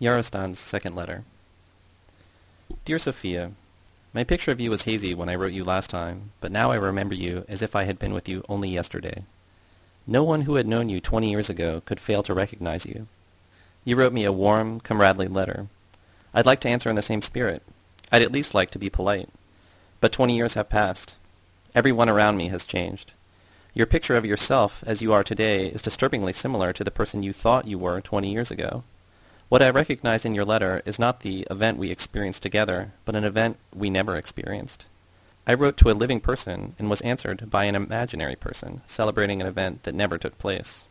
Yarostan's second letter. Dear Sophia, my picture of you was hazy when I wrote you last time, but now I remember you as if I had been with you only yesterday. No one who had known you twenty years ago could fail to recognize you. You wrote me a warm, comradely letter. I'd like to answer in the same spirit. I'd at least like to be polite. But twenty years have passed. Everyone around me has changed. Your picture of yourself as you are today is disturbingly similar to the person you thought you were twenty years ago. What I recognize in your letter is not the event we experienced together, but an event we never experienced. I wrote to a living person and was answered by an imaginary person, celebrating an event that never took place.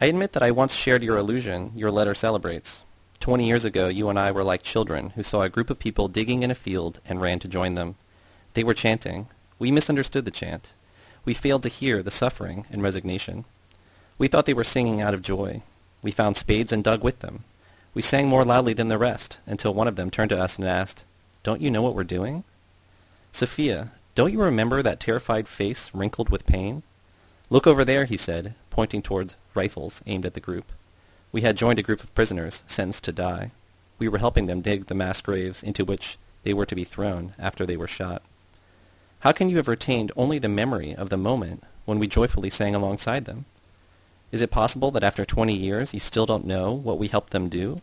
I admit that I once shared your illusion your letter celebrates. Twenty years ago, you and I were like children who saw a group of people digging in a field and ran to join them. They were chanting. We misunderstood the chant. We failed to hear the suffering and resignation. We thought they were singing out of joy. We found spades and dug with them. We sang more loudly than the rest, until one of them turned to us and asked, Don't you know what we're doing? Sophia, don't you remember that terrified face wrinkled with pain? Look over there, he said, pointing towards rifles aimed at the group. We had joined a group of prisoners sentenced to die. We were helping them dig the mass graves into which they were to be thrown after they were shot. How can you have retained only the memory of the moment when we joyfully sang alongside them? Is it possible that after 20 years you still don't know what we helped them do?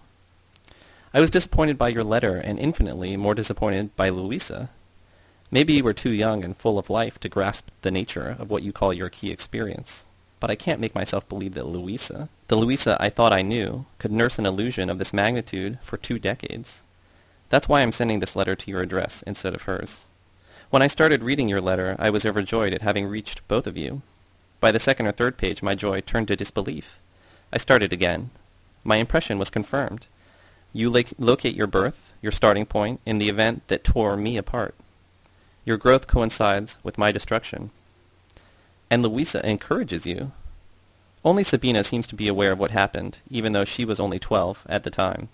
I was disappointed by your letter and infinitely more disappointed by Louisa. Maybe you were too young and full of life to grasp the nature of what you call your key experience. But I can't make myself believe that Louisa, the Louisa I thought I knew, could nurse an illusion of this magnitude for two decades. That's why I'm sending this letter to your address instead of hers. When I started reading your letter, I was overjoyed at having reached both of you. By the second or third page, my joy turned to disbelief. I started again. My impression was confirmed. You locate your birth, your starting point, in the event that tore me apart. Your growth coincides with my destruction. And Louisa encourages you. Only Sabina seems to be aware of what happened, even though she was only twelve at the time.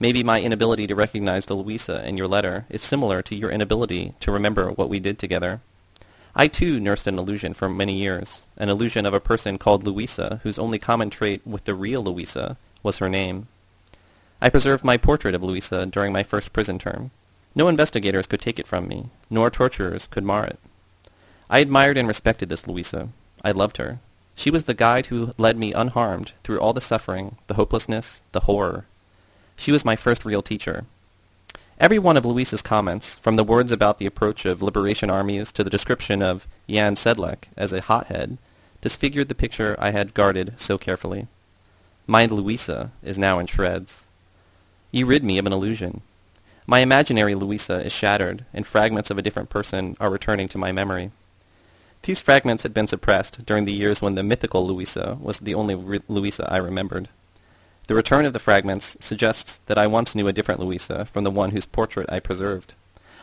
Maybe my inability to recognize the Louisa in your letter is similar to your inability to remember what we did together. I too nursed an illusion for many years, an illusion of a person called Louisa, whose only common trait with the real Louisa was her name. I preserved my portrait of Louisa during my first prison term. No investigators could take it from me, nor torturers could mar it. I admired and respected this Louisa. I loved her. She was the guide who led me unharmed through all the suffering, the hopelessness, the horror. She was my first real teacher. Every one of Louisa's comments, from the words about the approach of liberation armies to the description of Jan Sedlec as a hothead, disfigured the picture I had guarded so carefully. My Louisa is now in shreds. You rid me of an illusion. My imaginary Louisa is shattered, and fragments of a different person are returning to my memory. These fragments had been suppressed during the years when the mythical Louisa was the only re- Louisa I remembered. The return of the fragments suggests that I once knew a different Louisa from the one whose portrait I preserved.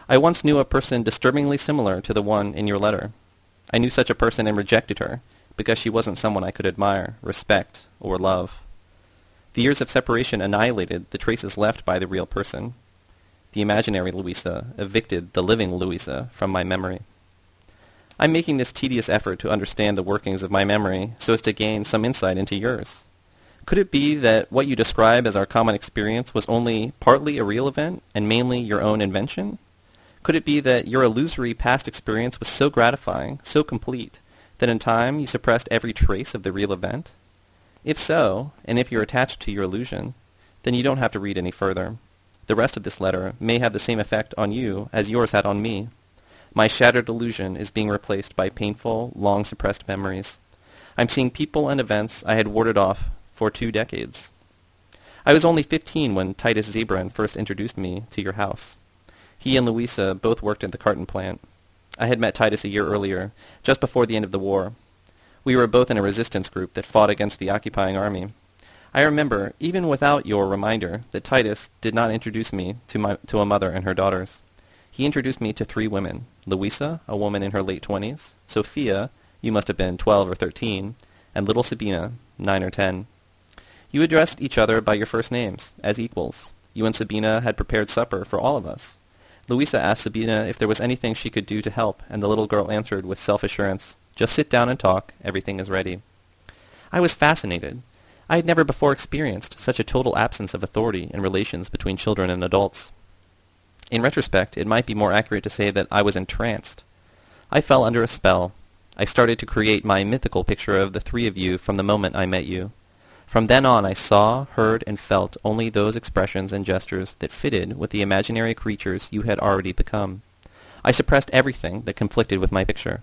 I once knew a person disturbingly similar to the one in your letter. I knew such a person and rejected her because she wasn't someone I could admire, respect, or love. The years of separation annihilated the traces left by the real person. The imaginary Louisa evicted the living Louisa from my memory. I'm making this tedious effort to understand the workings of my memory so as to gain some insight into yours. Could it be that what you describe as our common experience was only partly a real event and mainly your own invention? Could it be that your illusory past experience was so gratifying, so complete, that in time you suppressed every trace of the real event? If so, and if you're attached to your illusion, then you don't have to read any further. The rest of this letter may have the same effect on you as yours had on me. My shattered illusion is being replaced by painful, long-suppressed memories. I'm seeing people and events I had warded off for two decades. I was only 15 when Titus Zabran first introduced me to your house. He and Louisa both worked at the carton plant. I had met Titus a year earlier, just before the end of the war. We were both in a resistance group that fought against the occupying army. I remember, even without your reminder, that Titus did not introduce me to, my, to a mother and her daughters. He introduced me to three women. Louisa, a woman in her late twenties, Sophia, you must have been twelve or thirteen, and little Sabina, nine or ten. You addressed each other by your first names, as equals. You and Sabina had prepared supper for all of us. Louisa asked Sabina if there was anything she could do to help, and the little girl answered with self-assurance, Just sit down and talk. Everything is ready. I was fascinated. I had never before experienced such a total absence of authority in relations between children and adults. In retrospect, it might be more accurate to say that I was entranced. I fell under a spell. I started to create my mythical picture of the three of you from the moment I met you. From then on I saw, heard, and felt only those expressions and gestures that fitted with the imaginary creatures you had already become. I suppressed everything that conflicted with my picture.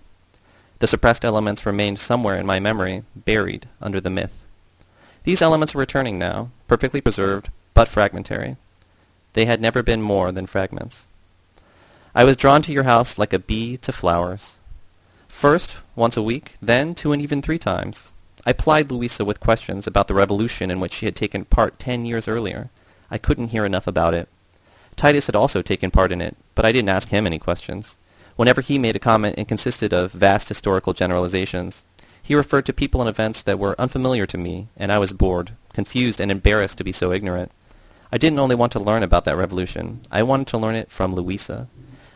The suppressed elements remained somewhere in my memory, buried under the myth. These elements were returning now, perfectly preserved, but fragmentary. They had never been more than fragments. I was drawn to your house like a bee to flowers. First, once a week, then two and even three times. I plied Louisa with questions about the revolution in which she had taken part ten years earlier. I couldn't hear enough about it. Titus had also taken part in it, but I didn't ask him any questions. Whenever he made a comment, it consisted of vast historical generalizations. He referred to people and events that were unfamiliar to me, and I was bored, confused, and embarrassed to be so ignorant. I didn't only want to learn about that revolution. I wanted to learn it from Louisa.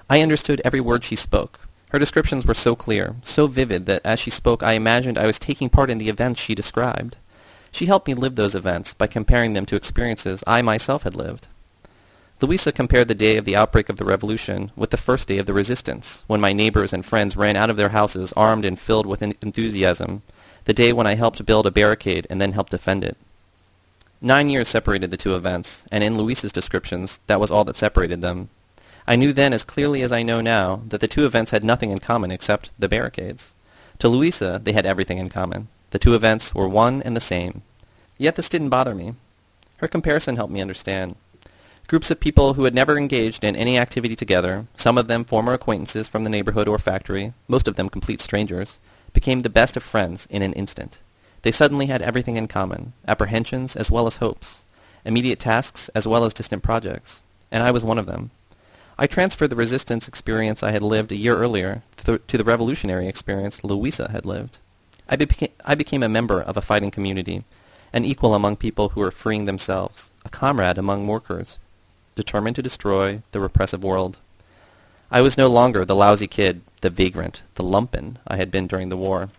I understood every word she spoke. Her descriptions were so clear, so vivid, that as she spoke I imagined I was taking part in the events she described. She helped me live those events by comparing them to experiences I myself had lived. Louisa compared the day of the outbreak of the revolution with the first day of the resistance, when my neighbors and friends ran out of their houses armed and filled with enthusiasm, the day when I helped build a barricade and then helped defend it. Nine years separated the two events, and in Louisa's descriptions, that was all that separated them. I knew then as clearly as I know now that the two events had nothing in common except the barricades. To Louisa, they had everything in common. The two events were one and the same. Yet this didn't bother me. Her comparison helped me understand. Groups of people who had never engaged in any activity together, some of them former acquaintances from the neighborhood or factory, most of them complete strangers, became the best of friends in an instant. They suddenly had everything in common, apprehensions as well as hopes, immediate tasks as well as distant projects, and I was one of them. I transferred the resistance experience I had lived a year earlier to the, revolutionary experience Louisa had lived. I, beca- I became a member of a fighting community, an equal among people who were freeing themselves, a comrade among workers, determined to destroy the repressive world. I was no longer the lousy kid, the vagrant, the lumpen I had been during the war.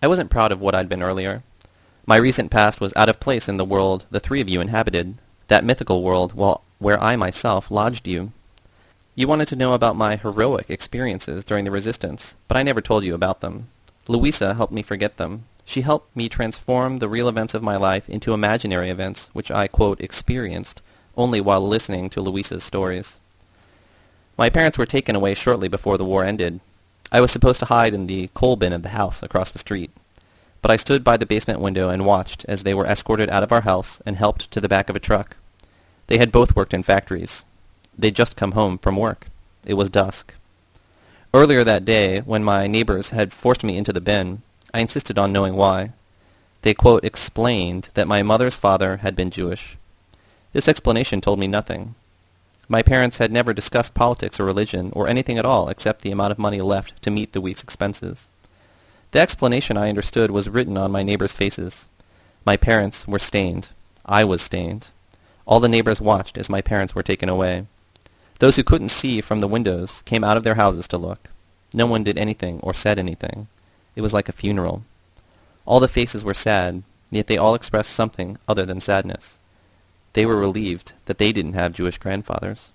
I wasn't proud of what I'd been earlier. My recent past was out of place in the world the three of you inhabited, that mythical world well, where I myself lodged you. You wanted to know about my heroic experiences during the resistance, but I never told you about them. Louisa helped me forget them. She helped me transform the real events of my life into imaginary events, which I, quote, experienced only while listening to Louisa's stories. My parents were taken away shortly before the war ended, I was supposed to hide in the coal bin of the house across the street. But I stood by the basement window and watched as they were escorted out of our house and helped to the back of a truck. They had both worked in factories. They'd just come home from work. It was dusk. Earlier that day, when my neighbors had forced me into the bin, I insisted on knowing why. They, quote, explained that my mother's father had been Jewish. This explanation told me nothing. My parents had never discussed politics or religion or anything at all except the amount of money left to meet the week's expenses. The explanation I understood was written on my neighbors' faces. My parents were stained. I was stained. All the neighbors watched as my parents were taken away. Those who couldn't see from the windows came out of their houses to look. No one did anything or said anything. It was like a funeral. All the faces were sad, yet they all expressed something other than sadness. They were relieved that they didn't have Jewish grandfathers.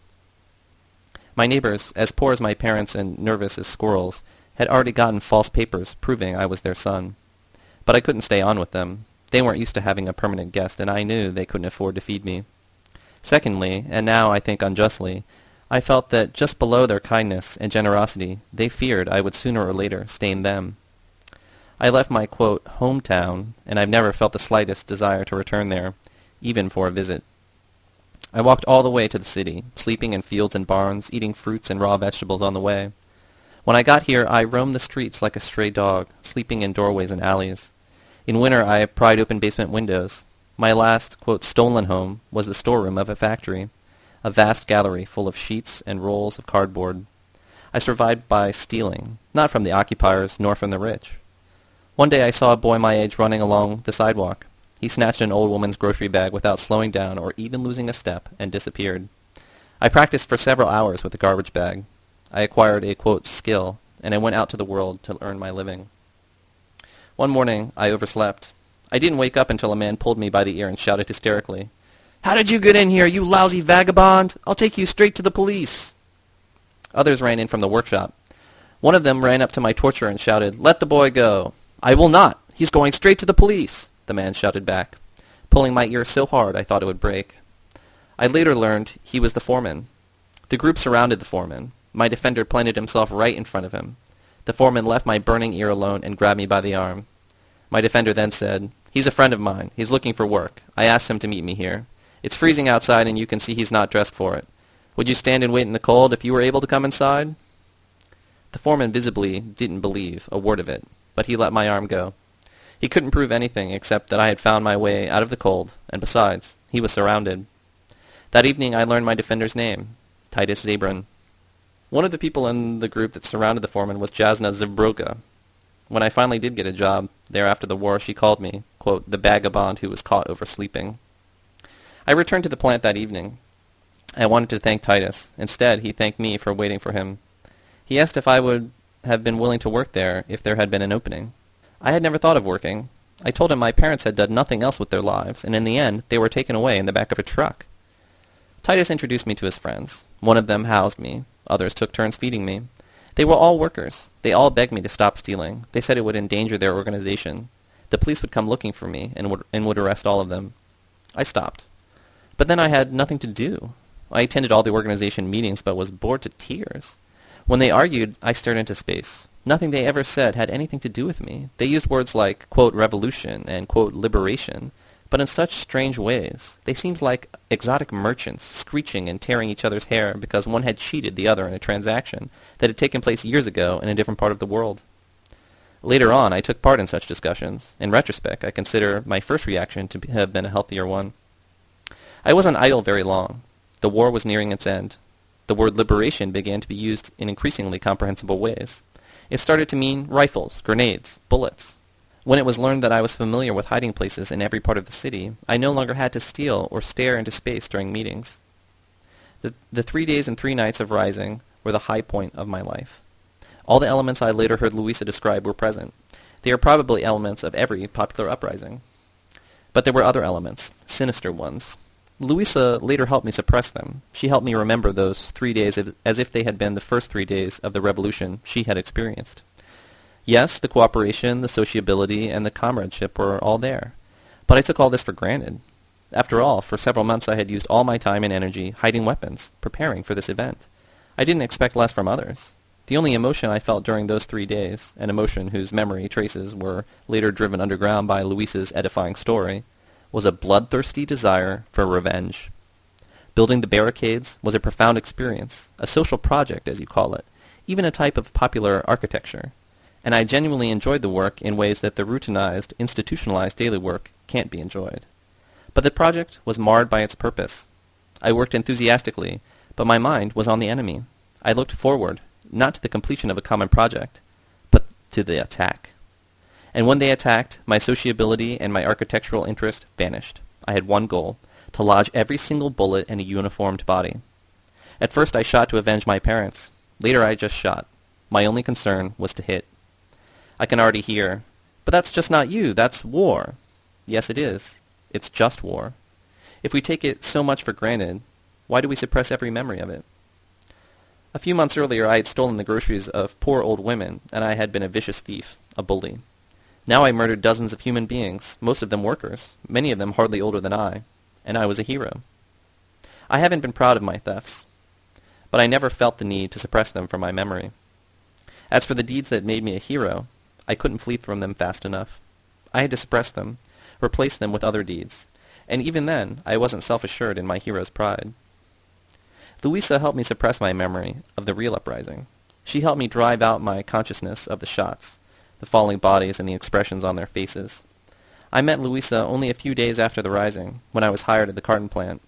My neighbors, as poor as my parents and nervous as squirrels, had already gotten false papers proving I was their son. But I couldn't stay on with them. They weren't used to having a permanent guest, and I knew they couldn't afford to feed me. Secondly, and now I think unjustly, I felt that just below their kindness and generosity, they feared I would sooner or later stain them. I left my, quote, hometown, and I've never felt the slightest desire to return there, even for a visit. I walked all the way to the city, sleeping in fields and barns, eating fruits and raw vegetables on the way. When I got here, I roamed the streets like a stray dog, sleeping in doorways and alleys. In winter, I pried open basement windows. My last, quote, stolen home was the storeroom of a factory, a vast gallery full of sheets and rolls of cardboard. I survived by stealing, not from the occupiers nor from the rich. One day I saw a boy my age running along the sidewalk. He snatched an old woman's grocery bag without slowing down or even losing a step and disappeared. I practiced for several hours with the garbage bag. I acquired a, quote, skill, and I went out to the world to earn my living. One morning I overslept. I didn't wake up until a man pulled me by the ear and shouted hysterically, How did you get in here, you lousy vagabond? I'll take you straight to the police. Others ran in from the workshop. One of them ran up to my torturer and shouted, Let the boy go. I will not. He's going straight to the police, the man shouted back, pulling my ear so hard I thought it would break. I later learned he was the foreman. The group surrounded the foreman. My defender planted himself right in front of him. The foreman left my burning ear alone and grabbed me by the arm. My defender then said, He's a friend of mine. He's looking for work. I asked him to meet me here. It's freezing outside and you can see he's not dressed for it. Would you stand and wait in the cold if you were able to come inside? The foreman visibly didn't believe a word of it, but he let my arm go. He couldn't prove anything except that I had found my way out of the cold, and besides, he was surrounded. That evening I learned my defender's name, Titus Zabran. One of the people in the group that surrounded the foreman was Jasna Zibroga. When I finally did get a job there after the war, she called me, quote, the vagabond who was caught oversleeping. I returned to the plant that evening. I wanted to thank Titus. Instead, he thanked me for waiting for him. He asked if I would have been willing to work there if there had been an opening. I had never thought of working. I told him my parents had done nothing else with their lives, and in the end they were taken away in the back of a truck. Titus introduced me to his friends. One of them housed me. Others took turns feeding me. They were all workers. They all begged me to stop stealing. They said it would endanger their organization. The police would come looking for me and would, and would arrest all of them. I stopped. But then I had nothing to do. I attended all the organization meetings but was bored to tears. When they argued, I stared into space. Nothing they ever said had anything to do with me. They used words like, quote, revolution and, quote, liberation, but in such strange ways. They seemed like exotic merchants screeching and tearing each other's hair because one had cheated the other in a transaction that had taken place years ago in a different part of the world. Later on, I took part in such discussions. In retrospect, I consider my first reaction to have been a healthier one. I wasn't idle very long. The war was nearing its end. The word liberation began to be used in increasingly comprehensible ways. It started to mean rifles, grenades, bullets, when it was learned that I was familiar with hiding places in every part of the city, I no longer had to steal or stare into space during meetings. The, the three days and three nights of Rising were the high point of my life. All the elements I later heard Louisa describe were present. They are probably elements of every popular uprising. But there were other elements, sinister ones. Louisa later helped me suppress them. She helped me remember those three days as if they had been the first three days of the revolution she had experienced. Yes, the cooperation, the sociability, and the comradeship were all there. But I took all this for granted. After all, for several months I had used all my time and energy hiding weapons, preparing for this event. I didn't expect less from others. The only emotion I felt during those three days, an emotion whose memory traces were later driven underground by Louisa's edifying story, was a bloodthirsty desire for revenge. Building the barricades was a profound experience, a social project, as you call it, even a type of popular architecture and I genuinely enjoyed the work in ways that the routinized, institutionalized daily work can't be enjoyed. But the project was marred by its purpose. I worked enthusiastically, but my mind was on the enemy. I looked forward, not to the completion of a common project, but to the attack. And when they attacked, my sociability and my architectural interest vanished. I had one goal, to lodge every single bullet in a uniformed body. At first I shot to avenge my parents. Later I just shot. My only concern was to hit. I can already hear, but that's just not you, that's war. Yes, it is. It's just war. If we take it so much for granted, why do we suppress every memory of it? A few months earlier, I had stolen the groceries of poor old women, and I had been a vicious thief, a bully. Now I murdered dozens of human beings, most of them workers, many of them hardly older than I, and I was a hero. I haven't been proud of my thefts, but I never felt the need to suppress them from my memory. As for the deeds that made me a hero, I couldn't flee from them fast enough. I had to suppress them, replace them with other deeds, and even then I wasn't self-assured in my hero's pride. Louisa helped me suppress my memory of the real uprising. She helped me drive out my consciousness of the shots, the falling bodies and the expressions on their faces. I met Louisa only a few days after the rising, when I was hired at the carton plant.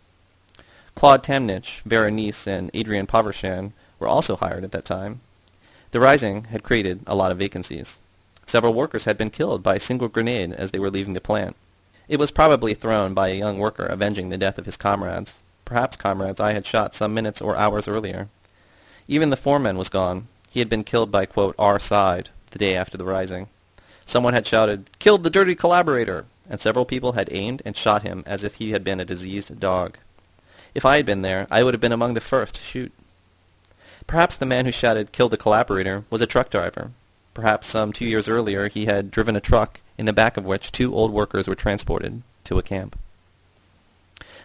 Claude Tamnich, Vera Neis, and Adrian Povershan were also hired at that time. The rising had created a lot of vacancies. Several workers had been killed by a single grenade as they were leaving the plant. It was probably thrown by a young worker avenging the death of his comrades, perhaps comrades I had shot some minutes or hours earlier. Even the foreman was gone. He had been killed by, quote, our side, the day after the rising. Someone had shouted, Killed the dirty collaborator! And several people had aimed and shot him as if he had been a diseased dog. If I had been there, I would have been among the first to shoot. Perhaps the man who shouted, Kill the collaborator, was a truck driver. Perhaps some two years earlier he had driven a truck in the back of which two old workers were transported to a camp.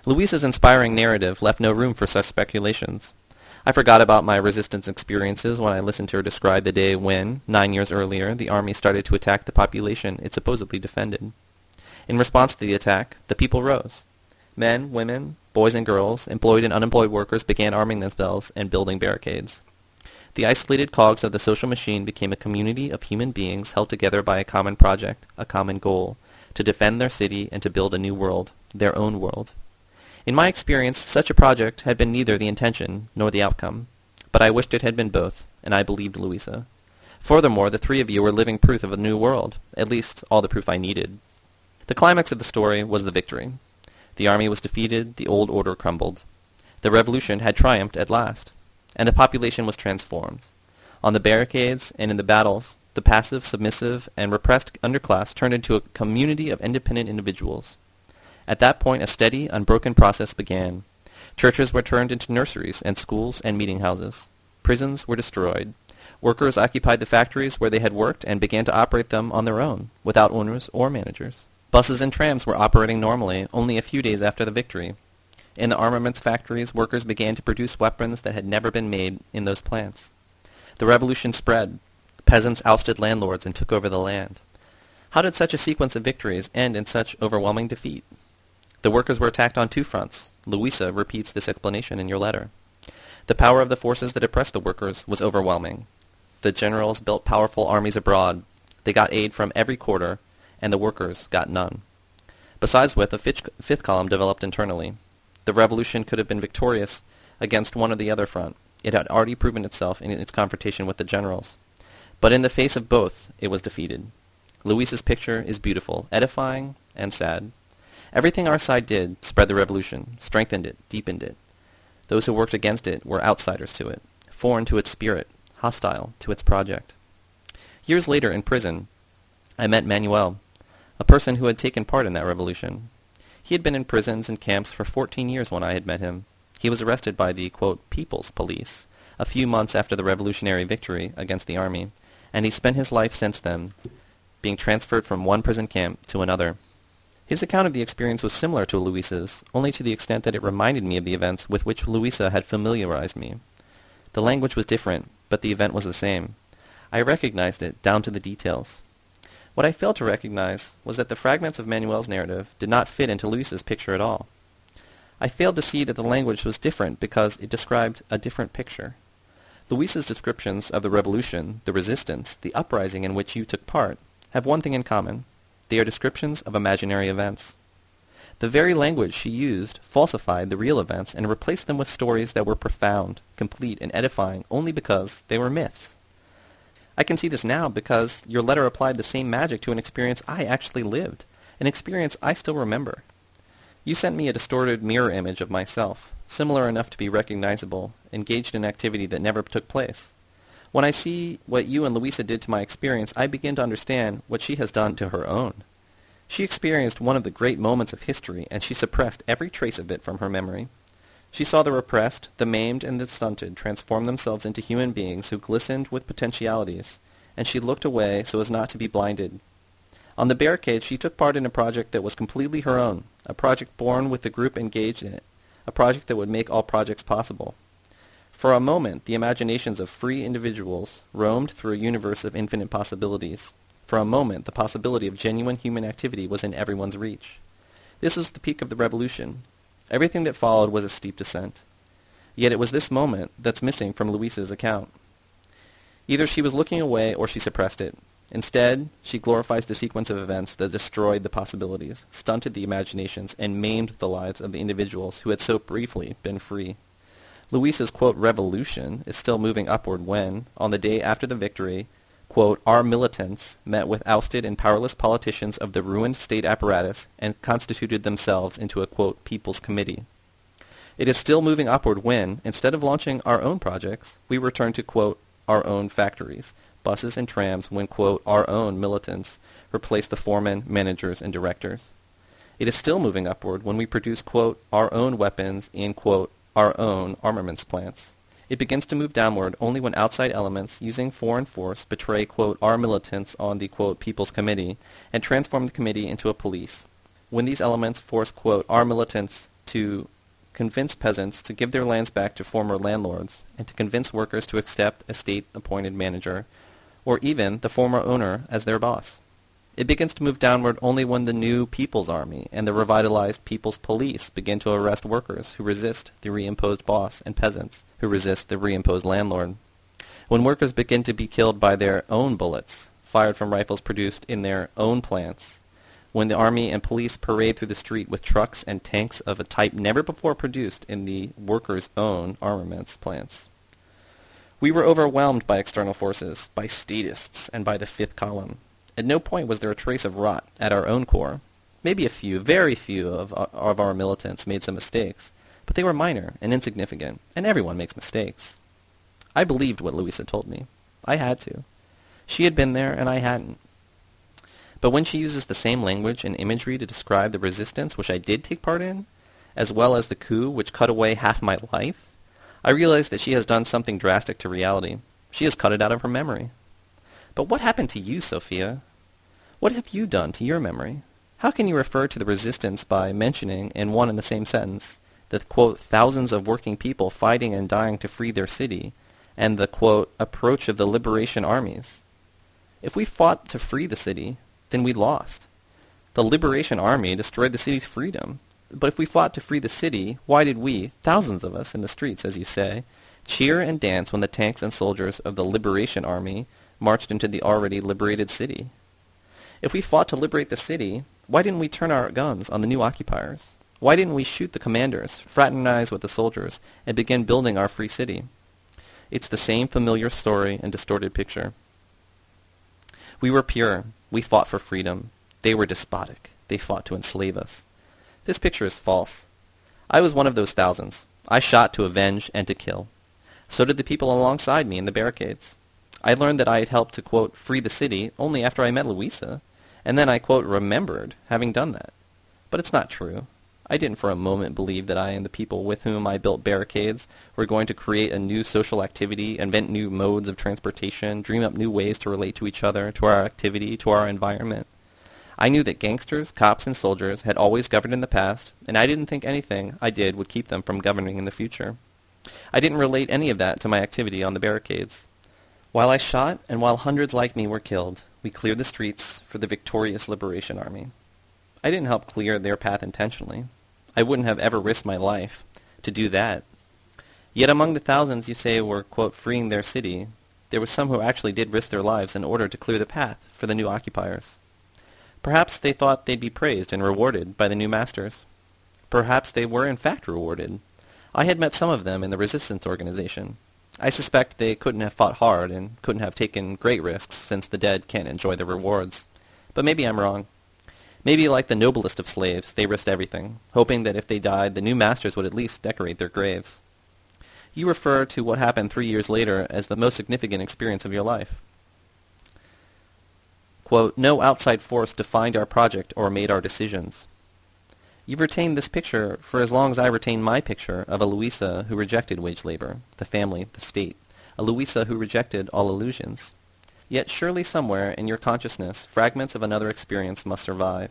Louisa's inspiring narrative left no room for such speculations. I forgot about my resistance experiences when I listened to her describe the day when, nine years earlier, the army started to attack the population it supposedly defended. In response to the attack, the people rose. Men, women, boys and girls, employed and unemployed workers began arming themselves and building barricades. The isolated cogs of the social machine became a community of human beings held together by a common project, a common goal, to defend their city and to build a new world, their own world. In my experience, such a project had been neither the intention nor the outcome, but I wished it had been both, and I believed Louisa. Furthermore, the three of you were living proof of a new world, at least all the proof I needed. The climax of the story was the victory. The army was defeated, the old order crumbled. The revolution had triumphed at last, and the population was transformed. On the barricades and in the battles, the passive, submissive, and repressed underclass turned into a community of independent individuals. At that point a steady, unbroken process began. Churches were turned into nurseries and schools and meeting houses. Prisons were destroyed. Workers occupied the factories where they had worked and began to operate them on their own, without owners or managers. Buses and trams were operating normally only a few days after the victory. In the armaments factories, workers began to produce weapons that had never been made in those plants. The revolution spread. Peasants ousted landlords and took over the land. How did such a sequence of victories end in such overwhelming defeat? The workers were attacked on two fronts. Louisa repeats this explanation in your letter. The power of the forces that oppressed the workers was overwhelming. The generals built powerful armies abroad. They got aid from every quarter, and the workers got none. Besides which, a fifth column developed internally. The revolution could have been victorious against one or the other front. It had already proven itself in its confrontation with the generals. But in the face of both, it was defeated. Louisa's picture is beautiful, edifying, and sad. Everything our side did spread the revolution, strengthened it, deepened it. Those who worked against it were outsiders to it, foreign to its spirit, hostile to its project. Years later in prison, I met Manuel, a person who had taken part in that revolution. He had been in prisons and camps for 14 years when I had met him. He was arrested by the, quote, People's Police a few months after the revolutionary victory against the army, and he spent his life since then being transferred from one prison camp to another. His account of the experience was similar to Louisa's, only to the extent that it reminded me of the events with which Louisa had familiarized me. The language was different, but the event was the same. I recognized it, down to the details. What I failed to recognize was that the fragments of Manuel's narrative did not fit into Louisa's picture at all. I failed to see that the language was different because it described a different picture. Louisa's descriptions of the revolution, the resistance, the uprising in which you took part, have one thing in common. They are descriptions of imaginary events. The very language she used falsified the real events and replaced them with stories that were profound, complete, and edifying only because they were myths. I can see this now because your letter applied the same magic to an experience I actually lived, an experience I still remember. You sent me a distorted mirror image of myself, similar enough to be recognizable, engaged in activity that never took place. When I see what you and Louisa did to my experience, I begin to understand what she has done to her own. She experienced one of the great moments of history, and she suppressed every trace of it from her memory. She saw the repressed, the maimed, and the stunted transform themselves into human beings who glistened with potentialities, and she looked away so as not to be blinded. On the barricade, she took part in a project that was completely her own, a project born with the group engaged in it, a project that would make all projects possible. For a moment, the imaginations of free individuals roamed through a universe of infinite possibilities. For a moment, the possibility of genuine human activity was in everyone's reach. This was the peak of the revolution. Everything that followed was a steep descent. Yet it was this moment that's missing from Louisa's account. Either she was looking away or she suppressed it. Instead, she glorifies the sequence of events that destroyed the possibilities, stunted the imaginations, and maimed the lives of the individuals who had so briefly been free. Louisa's, quote, revolution is still moving upward when, on the day after the victory, quote, our militants met with ousted and powerless politicians of the ruined state apparatus and constituted themselves into a, quote, people's committee. It is still moving upward when, instead of launching our own projects, we return to, quote, our own factories, buses and trams when, quote, our own militants replace the foremen, managers, and directors. It is still moving upward when we produce, quote, our own weapons in, quote, our own armaments plants. It begins to move downward only when outside elements using foreign force betray, quote, our militants on the, quote, People's Committee and transform the committee into a police. When these elements force, quote, our militants to convince peasants to give their lands back to former landlords and to convince workers to accept a state-appointed manager or even the former owner as their boss. It begins to move downward only when the new People's Army and the revitalized People's Police begin to arrest workers who resist the reimposed boss and peasants who resist the reimposed landlord. When workers begin to be killed by their own bullets, fired from rifles produced in their own plants, when the army and police parade through the street with trucks and tanks of a type never before produced in the workers' own armaments plants. We were overwhelmed by external forces, by statists, and by the fifth column. At no point was there a trace of rot at our own core. Maybe a few, very few of, of our militants made some mistakes, but they were minor and insignificant, and everyone makes mistakes. I believed what Louisa told me. I had to. She had been there, and I hadn't. But when she uses the same language and imagery to describe the resistance which I did take part in, as well as the coup which cut away half my life, I realize that she has done something drastic to reality. She has cut it out of her memory. But what happened to you, Sophia? What have you done to your memory? How can you refer to the resistance by mentioning, in one and the same sentence, the, quote, thousands of working people fighting and dying to free their city, and the, quote, approach of the liberation armies. If we fought to free the city, then we lost. The liberation army destroyed the city's freedom. But if we fought to free the city, why did we, thousands of us in the streets, as you say, cheer and dance when the tanks and soldiers of the liberation army marched into the already liberated city? If we fought to liberate the city, why didn't we turn our guns on the new occupiers? Why didn't we shoot the commanders, fraternize with the soldiers, and begin building our free city? It's the same familiar story and distorted picture. We were pure. We fought for freedom. They were despotic. They fought to enslave us. This picture is false. I was one of those thousands. I shot to avenge and to kill. So did the people alongside me in the barricades. I learned that I had helped to, quote, free the city only after I met Louisa, and then I, quote, remembered having done that. But it's not true. I didn't for a moment believe that I and the people with whom I built barricades were going to create a new social activity, invent new modes of transportation, dream up new ways to relate to each other, to our activity, to our environment. I knew that gangsters, cops, and soldiers had always governed in the past, and I didn't think anything I did would keep them from governing in the future. I didn't relate any of that to my activity on the barricades. While I shot, and while hundreds like me were killed, we cleared the streets for the victorious Liberation Army. I didn't help clear their path intentionally. I wouldn't have ever risked my life to do that. Yet among the thousands you say were, quote, freeing their city, there were some who actually did risk their lives in order to clear the path for the new occupiers. Perhaps they thought they'd be praised and rewarded by the new masters. Perhaps they were in fact rewarded. I had met some of them in the resistance organization. I suspect they couldn't have fought hard and couldn't have taken great risks since the dead can't enjoy the rewards. But maybe I'm wrong. Maybe like the noblest of slaves, they risked everything, hoping that if they died, the new masters would at least decorate their graves. You refer to what happened three years later as the most significant experience of your life. Quote, no outside force defined our project or made our decisions. You've retained this picture for as long as I retained my picture of a Louisa who rejected wage labor, the family, the state, a Louisa who rejected all illusions. Yet surely somewhere in your consciousness fragments of another experience must survive.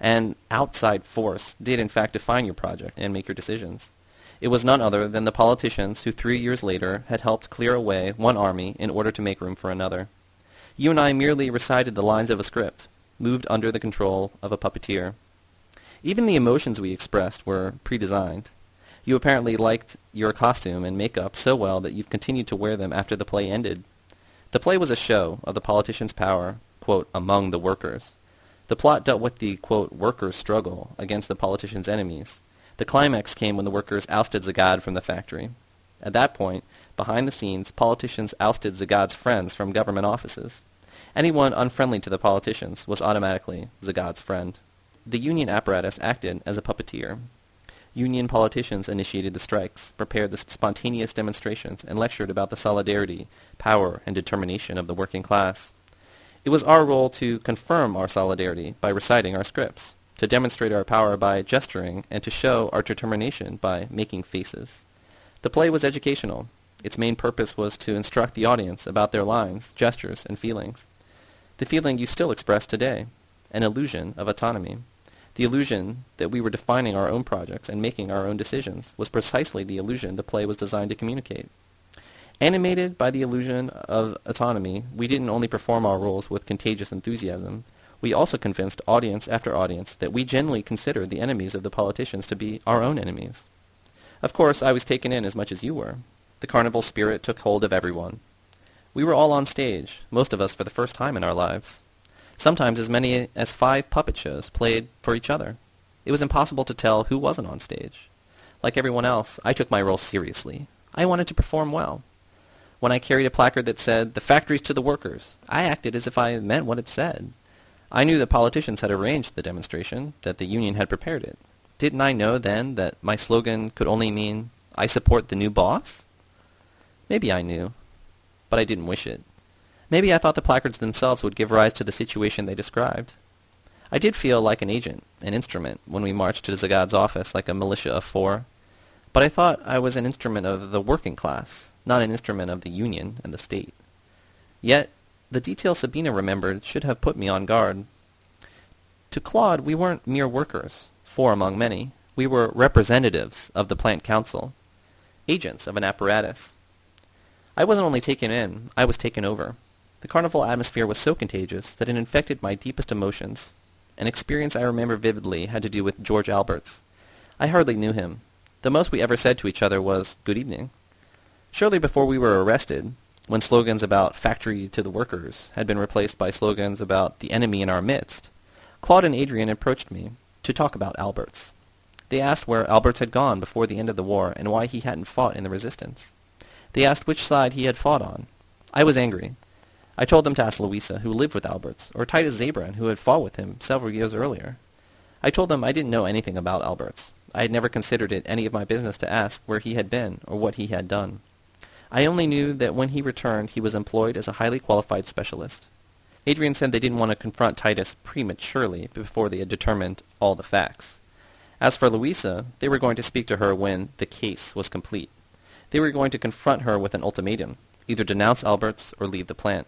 An outside force did in fact define your project and make your decisions. It was none other than the politicians who three years later had helped clear away one army in order to make room for another. You and I merely recited the lines of a script, moved under the control of a puppeteer. Even the emotions we expressed were pre-designed. You apparently liked your costume and makeup so well that you've continued to wear them after the play ended. The play was a show of the politician's power, quote, among the workers. The plot dealt with the, quote, workers' struggle against the politician's enemies. The climax came when the workers ousted Zagad from the factory. At that point, behind the scenes, politicians ousted Zagad's friends from government offices. Anyone unfriendly to the politicians was automatically Zagad's friend. The union apparatus acted as a puppeteer. Union politicians initiated the strikes, prepared the spontaneous demonstrations, and lectured about the solidarity, power, and determination of the working class. It was our role to confirm our solidarity by reciting our scripts, to demonstrate our power by gesturing, and to show our determination by making faces. The play was educational. Its main purpose was to instruct the audience about their lines, gestures, and feelings. The feeling you still express today, an illusion of autonomy. The illusion that we were defining our own projects and making our own decisions was precisely the illusion the play was designed to communicate. Animated by the illusion of autonomy, we didn't only perform our roles with contagious enthusiasm, we also convinced audience after audience that we generally considered the enemies of the politicians to be our own enemies. Of course, I was taken in as much as you were. The carnival spirit took hold of everyone. We were all on stage, most of us for the first time in our lives. Sometimes as many as five puppet shows played for each other. It was impossible to tell who wasn't on stage. Like everyone else, I took my role seriously. I wanted to perform well. When I carried a placard that said, the factories to the workers, I acted as if I meant what it said. I knew that politicians had arranged the demonstration, that the union had prepared it. Didn't I know then that my slogan could only mean, I support the new boss? Maybe I knew, but I didn't wish it. Maybe I thought the placards themselves would give rise to the situation they described. I did feel like an agent, an instrument, when we marched to Zagad's office like a militia of four. But I thought I was an instrument of the working class, not an instrument of the Union and the state. Yet, the detail Sabina remembered should have put me on guard. To Claude, we weren't mere workers, four among many. We were representatives of the plant council, agents of an apparatus. I wasn't only taken in, I was taken over. The carnival atmosphere was so contagious that it infected my deepest emotions. An experience I remember vividly had to do with George Alberts. I hardly knew him. The most we ever said to each other was, good evening. Shortly before we were arrested, when slogans about factory to the workers had been replaced by slogans about the enemy in our midst, Claude and Adrian approached me to talk about Alberts. They asked where Alberts had gone before the end of the war and why he hadn't fought in the resistance. They asked which side he had fought on. I was angry. I told them to ask Louisa, who lived with Alberts, or Titus Zabran, who had fought with him several years earlier. I told them I didn't know anything about Alberts. I had never considered it any of my business to ask where he had been or what he had done. I only knew that when he returned he was employed as a highly qualified specialist. Adrian said they didn't want to confront Titus prematurely before they had determined all the facts. As for Louisa, they were going to speak to her when the case was complete. They were going to confront her with an ultimatum, either denounce Alberts or leave the plant.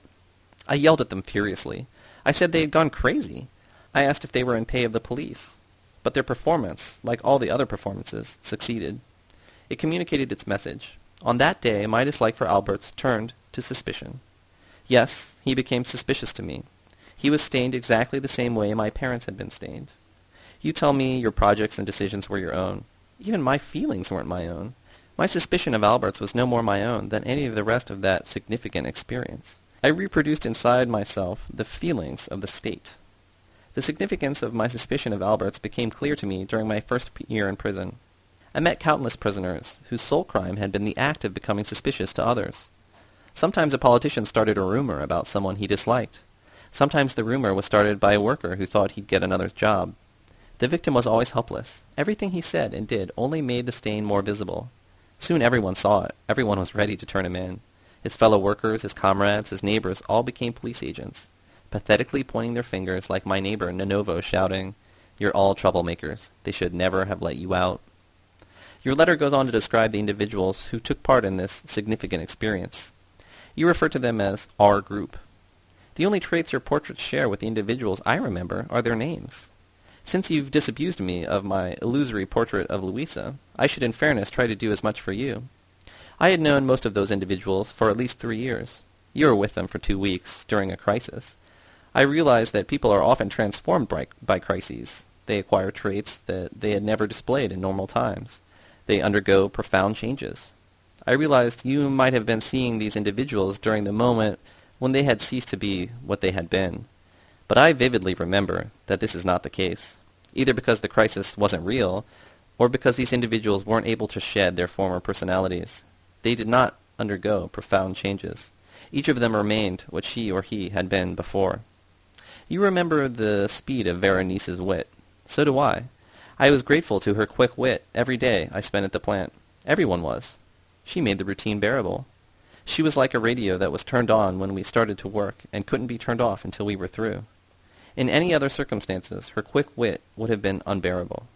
I yelled at them furiously. I said they had gone crazy. I asked if they were in pay of the police. But their performance, like all the other performances, succeeded. It communicated its message. On that day, my dislike for Alberts turned to suspicion. Yes, he became suspicious to me. He was stained exactly the same way my parents had been stained. You tell me your projects and decisions were your own. Even my feelings weren't my own. My suspicion of Alberts was no more my own than any of the rest of that significant experience. I reproduced inside myself the feelings of the state. The significance of my suspicion of Alberts became clear to me during my first year in prison. I met countless prisoners whose sole crime had been the act of becoming suspicious to others. Sometimes a politician started a rumor about someone he disliked. Sometimes the rumor was started by a worker who thought he'd get another's job. The victim was always helpless. Everything he said and did only made the stain more visible. Soon everyone saw it. Everyone was ready to turn him in. His fellow workers, his comrades, his neighbors all became police agents, pathetically pointing their fingers like my neighbor Nonovo shouting, You're all troublemakers. They should never have let you out. Your letter goes on to describe the individuals who took part in this significant experience. You refer to them as our group. The only traits your portraits share with the individuals I remember are their names. Since you've disabused me of my illusory portrait of Louisa, I should in fairness try to do as much for you. I had known most of those individuals for at least three years. You were with them for two weeks, during a crisis. I realized that people are often transformed by, by crises. They acquire traits that they had never displayed in normal times. They undergo profound changes. I realized you might have been seeing these individuals during the moment when they had ceased to be what they had been. But I vividly remember that this is not the case, either because the crisis wasn't real, or because these individuals weren't able to shed their former personalities. They did not undergo profound changes. Each of them remained what she or he had been before. You remember the speed of Berenice's wit. So do I. I was grateful to her quick wit every day I spent at the plant. Everyone was. She made the routine bearable. She was like a radio that was turned on when we started to work and couldn't be turned off until we were through. In any other circumstances, her quick wit would have been unbearable.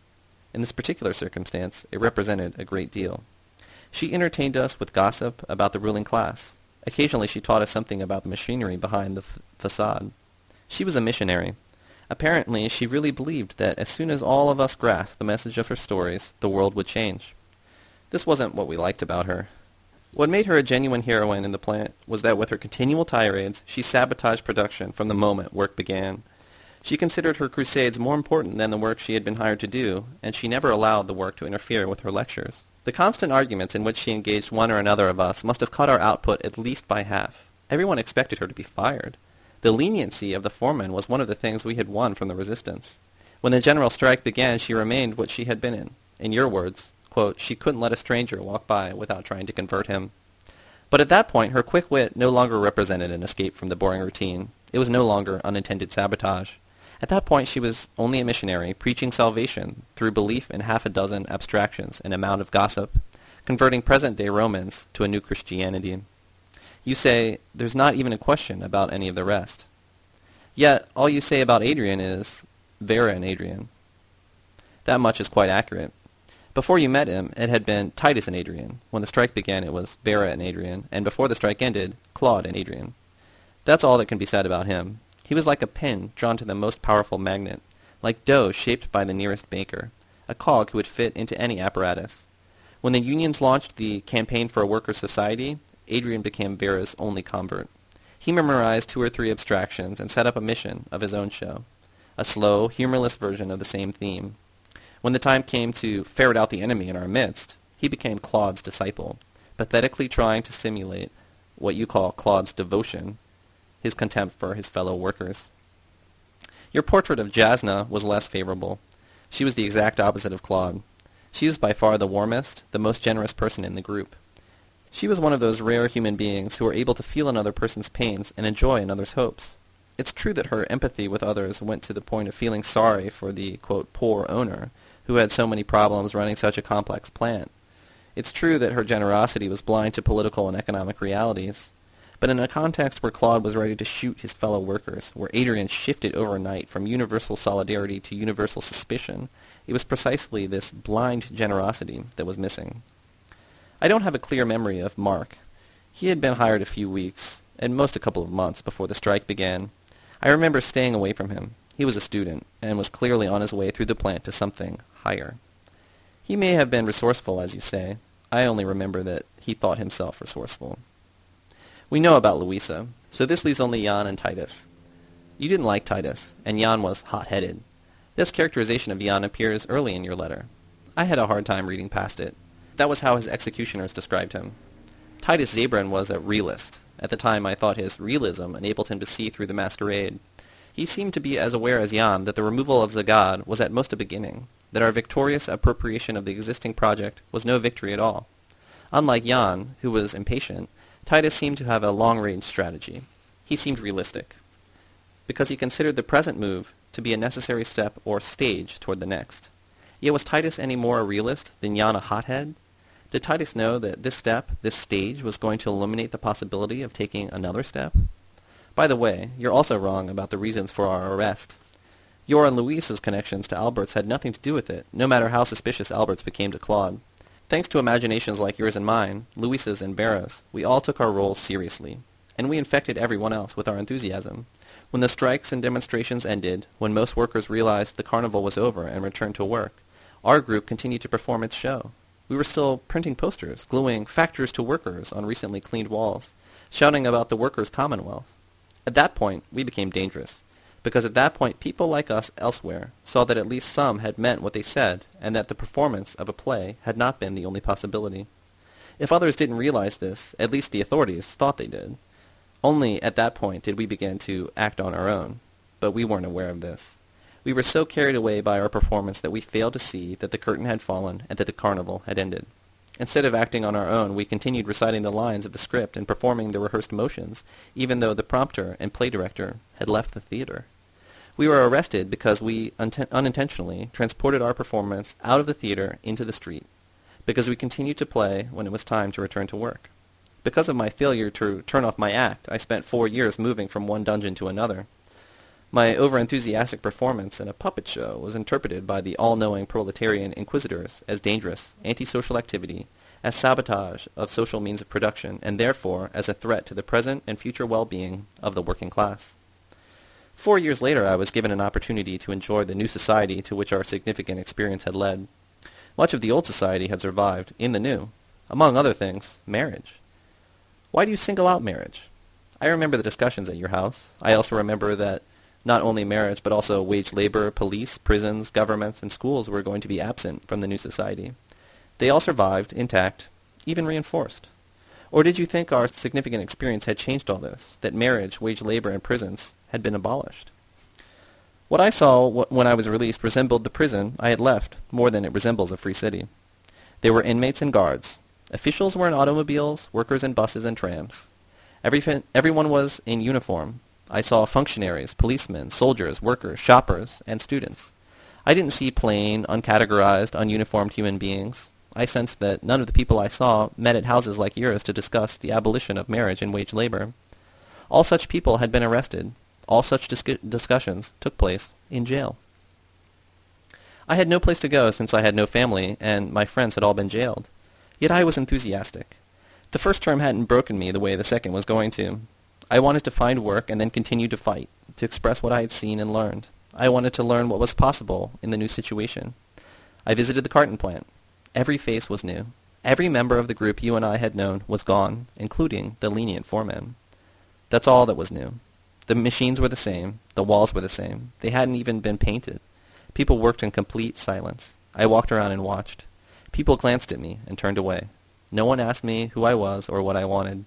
In this particular circumstance, it represented a great deal. She entertained us with gossip about the ruling class. Occasionally she taught us something about the machinery behind the f- facade. She was a missionary. Apparently she really believed that as soon as all of us grasped the message of her stories, the world would change. This wasn't what we liked about her. What made her a genuine heroine in the plant was that with her continual tirades, she sabotaged production from the moment work began. She considered her crusades more important than the work she had been hired to do, and she never allowed the work to interfere with her lectures. The constant arguments in which she engaged one or another of us must have cut our output at least by half. Everyone expected her to be fired. The leniency of the foreman was one of the things we had won from the resistance. When the general strike began, she remained what she had been in. In your words, quote, she couldn't let a stranger walk by without trying to convert him. But at that point, her quick wit no longer represented an escape from the boring routine. It was no longer unintended sabotage. At that point she was only a missionary, preaching salvation through belief in half a dozen abstractions and a mound of gossip, converting present-day Romans to a new Christianity. You say, there's not even a question about any of the rest. Yet, all you say about Adrian is, Vera and Adrian. That much is quite accurate. Before you met him, it had been Titus and Adrian. When the strike began, it was Vera and Adrian. And before the strike ended, Claude and Adrian. That's all that can be said about him. He was like a pin drawn to the most powerful magnet, like dough shaped by the nearest baker, a cog who would fit into any apparatus. When the unions launched the Campaign for a Workers' Society, Adrian became Vera's only convert. He memorized two or three abstractions and set up a mission of his own show, a slow, humorless version of the same theme. When the time came to ferret out the enemy in our midst, he became Claude's disciple, pathetically trying to simulate what you call Claude's devotion his contempt for his fellow workers. Your portrait of Jasna was less favorable. She was the exact opposite of Claude. She was by far the warmest, the most generous person in the group. She was one of those rare human beings who are able to feel another person's pains and enjoy another's hopes. It's true that her empathy with others went to the point of feeling sorry for the, quote, poor owner, who had so many problems running such a complex plant. It's true that her generosity was blind to political and economic realities. But in a context where Claude was ready to shoot his fellow workers, where Adrian shifted overnight from universal solidarity to universal suspicion, it was precisely this blind generosity that was missing. I don't have a clear memory of Mark. He had been hired a few weeks, at most a couple of months, before the strike began. I remember staying away from him. He was a student, and was clearly on his way through the plant to something higher. He may have been resourceful, as you say. I only remember that he thought himself resourceful. We know about Louisa, so this leaves only Jan and Titus. You didn't like Titus, and Jan was hot-headed. This characterization of Jan appears early in your letter. I had a hard time reading past it. That was how his executioners described him. Titus Zabran was a realist. At the time I thought his realism enabled him to see through the masquerade. He seemed to be as aware as Jan that the removal of Zagad was at most a beginning, that our victorious appropriation of the existing project was no victory at all. Unlike Jan, who was impatient, Titus seemed to have a long-range strategy. He seemed realistic, because he considered the present move to be a necessary step or stage toward the next. Yet was Titus any more a realist than Jan a hothead? Did Titus know that this step, this stage, was going to eliminate the possibility of taking another step? By the way, you're also wrong about the reasons for our arrest. Your and Louise's connections to Albert's had nothing to do with it, no matter how suspicious Albert's became to Claude. Thanks to imaginations like yours and mine, Louisa's and Vera's, we all took our roles seriously, and we infected everyone else with our enthusiasm. When the strikes and demonstrations ended, when most workers realized the carnival was over and returned to work, our group continued to perform its show. We were still printing posters, gluing factors to workers on recently cleaned walls, shouting about the workers' commonwealth. At that point, we became dangerous because at that point people like us elsewhere saw that at least some had meant what they said and that the performance of a play had not been the only possibility. If others didn't realize this, at least the authorities thought they did. Only at that point did we begin to act on our own, but we weren't aware of this. We were so carried away by our performance that we failed to see that the curtain had fallen and that the carnival had ended. Instead of acting on our own, we continued reciting the lines of the script and performing the rehearsed motions, even though the prompter and play director had left the theater. We were arrested because we unintentionally transported our performance out of the theater into the street, because we continued to play when it was time to return to work. Because of my failure to turn off my act, I spent four years moving from one dungeon to another. My overenthusiastic performance in a puppet show was interpreted by the all-knowing proletarian inquisitors as dangerous, antisocial activity, as sabotage of social means of production, and therefore as a threat to the present and future well-being of the working class. Four years later, I was given an opportunity to enjoy the new society to which our significant experience had led. Much of the old society had survived in the new. Among other things, marriage. Why do you single out marriage? I remember the discussions at your house. I also remember that not only marriage, but also wage labor, police, prisons, governments, and schools were going to be absent from the new society. They all survived, intact, even reinforced. Or did you think our significant experience had changed all this, that marriage, wage labor, and prisons had been abolished? What I saw when I was released resembled the prison I had left more than it resembles a free city. There were inmates and guards. Officials were in automobiles, workers in buses and trams. Every, everyone was in uniform. I saw functionaries, policemen, soldiers, workers, shoppers, and students. I didn't see plain, uncategorized, ununiformed human beings. I sensed that none of the people I saw met at houses like yours to discuss the abolition of marriage and wage labor. All such people had been arrested. All such dis- discussions took place in jail. I had no place to go since I had no family, and my friends had all been jailed. Yet I was enthusiastic. The first term hadn't broken me the way the second was going to. I wanted to find work and then continue to fight, to express what I had seen and learned. I wanted to learn what was possible in the new situation. I visited the carton plant. Every face was new. Every member of the group you and I had known was gone, including the lenient foreman. That's all that was new. The machines were the same. The walls were the same. They hadn't even been painted. People worked in complete silence. I walked around and watched. People glanced at me and turned away. No one asked me who I was or what I wanted.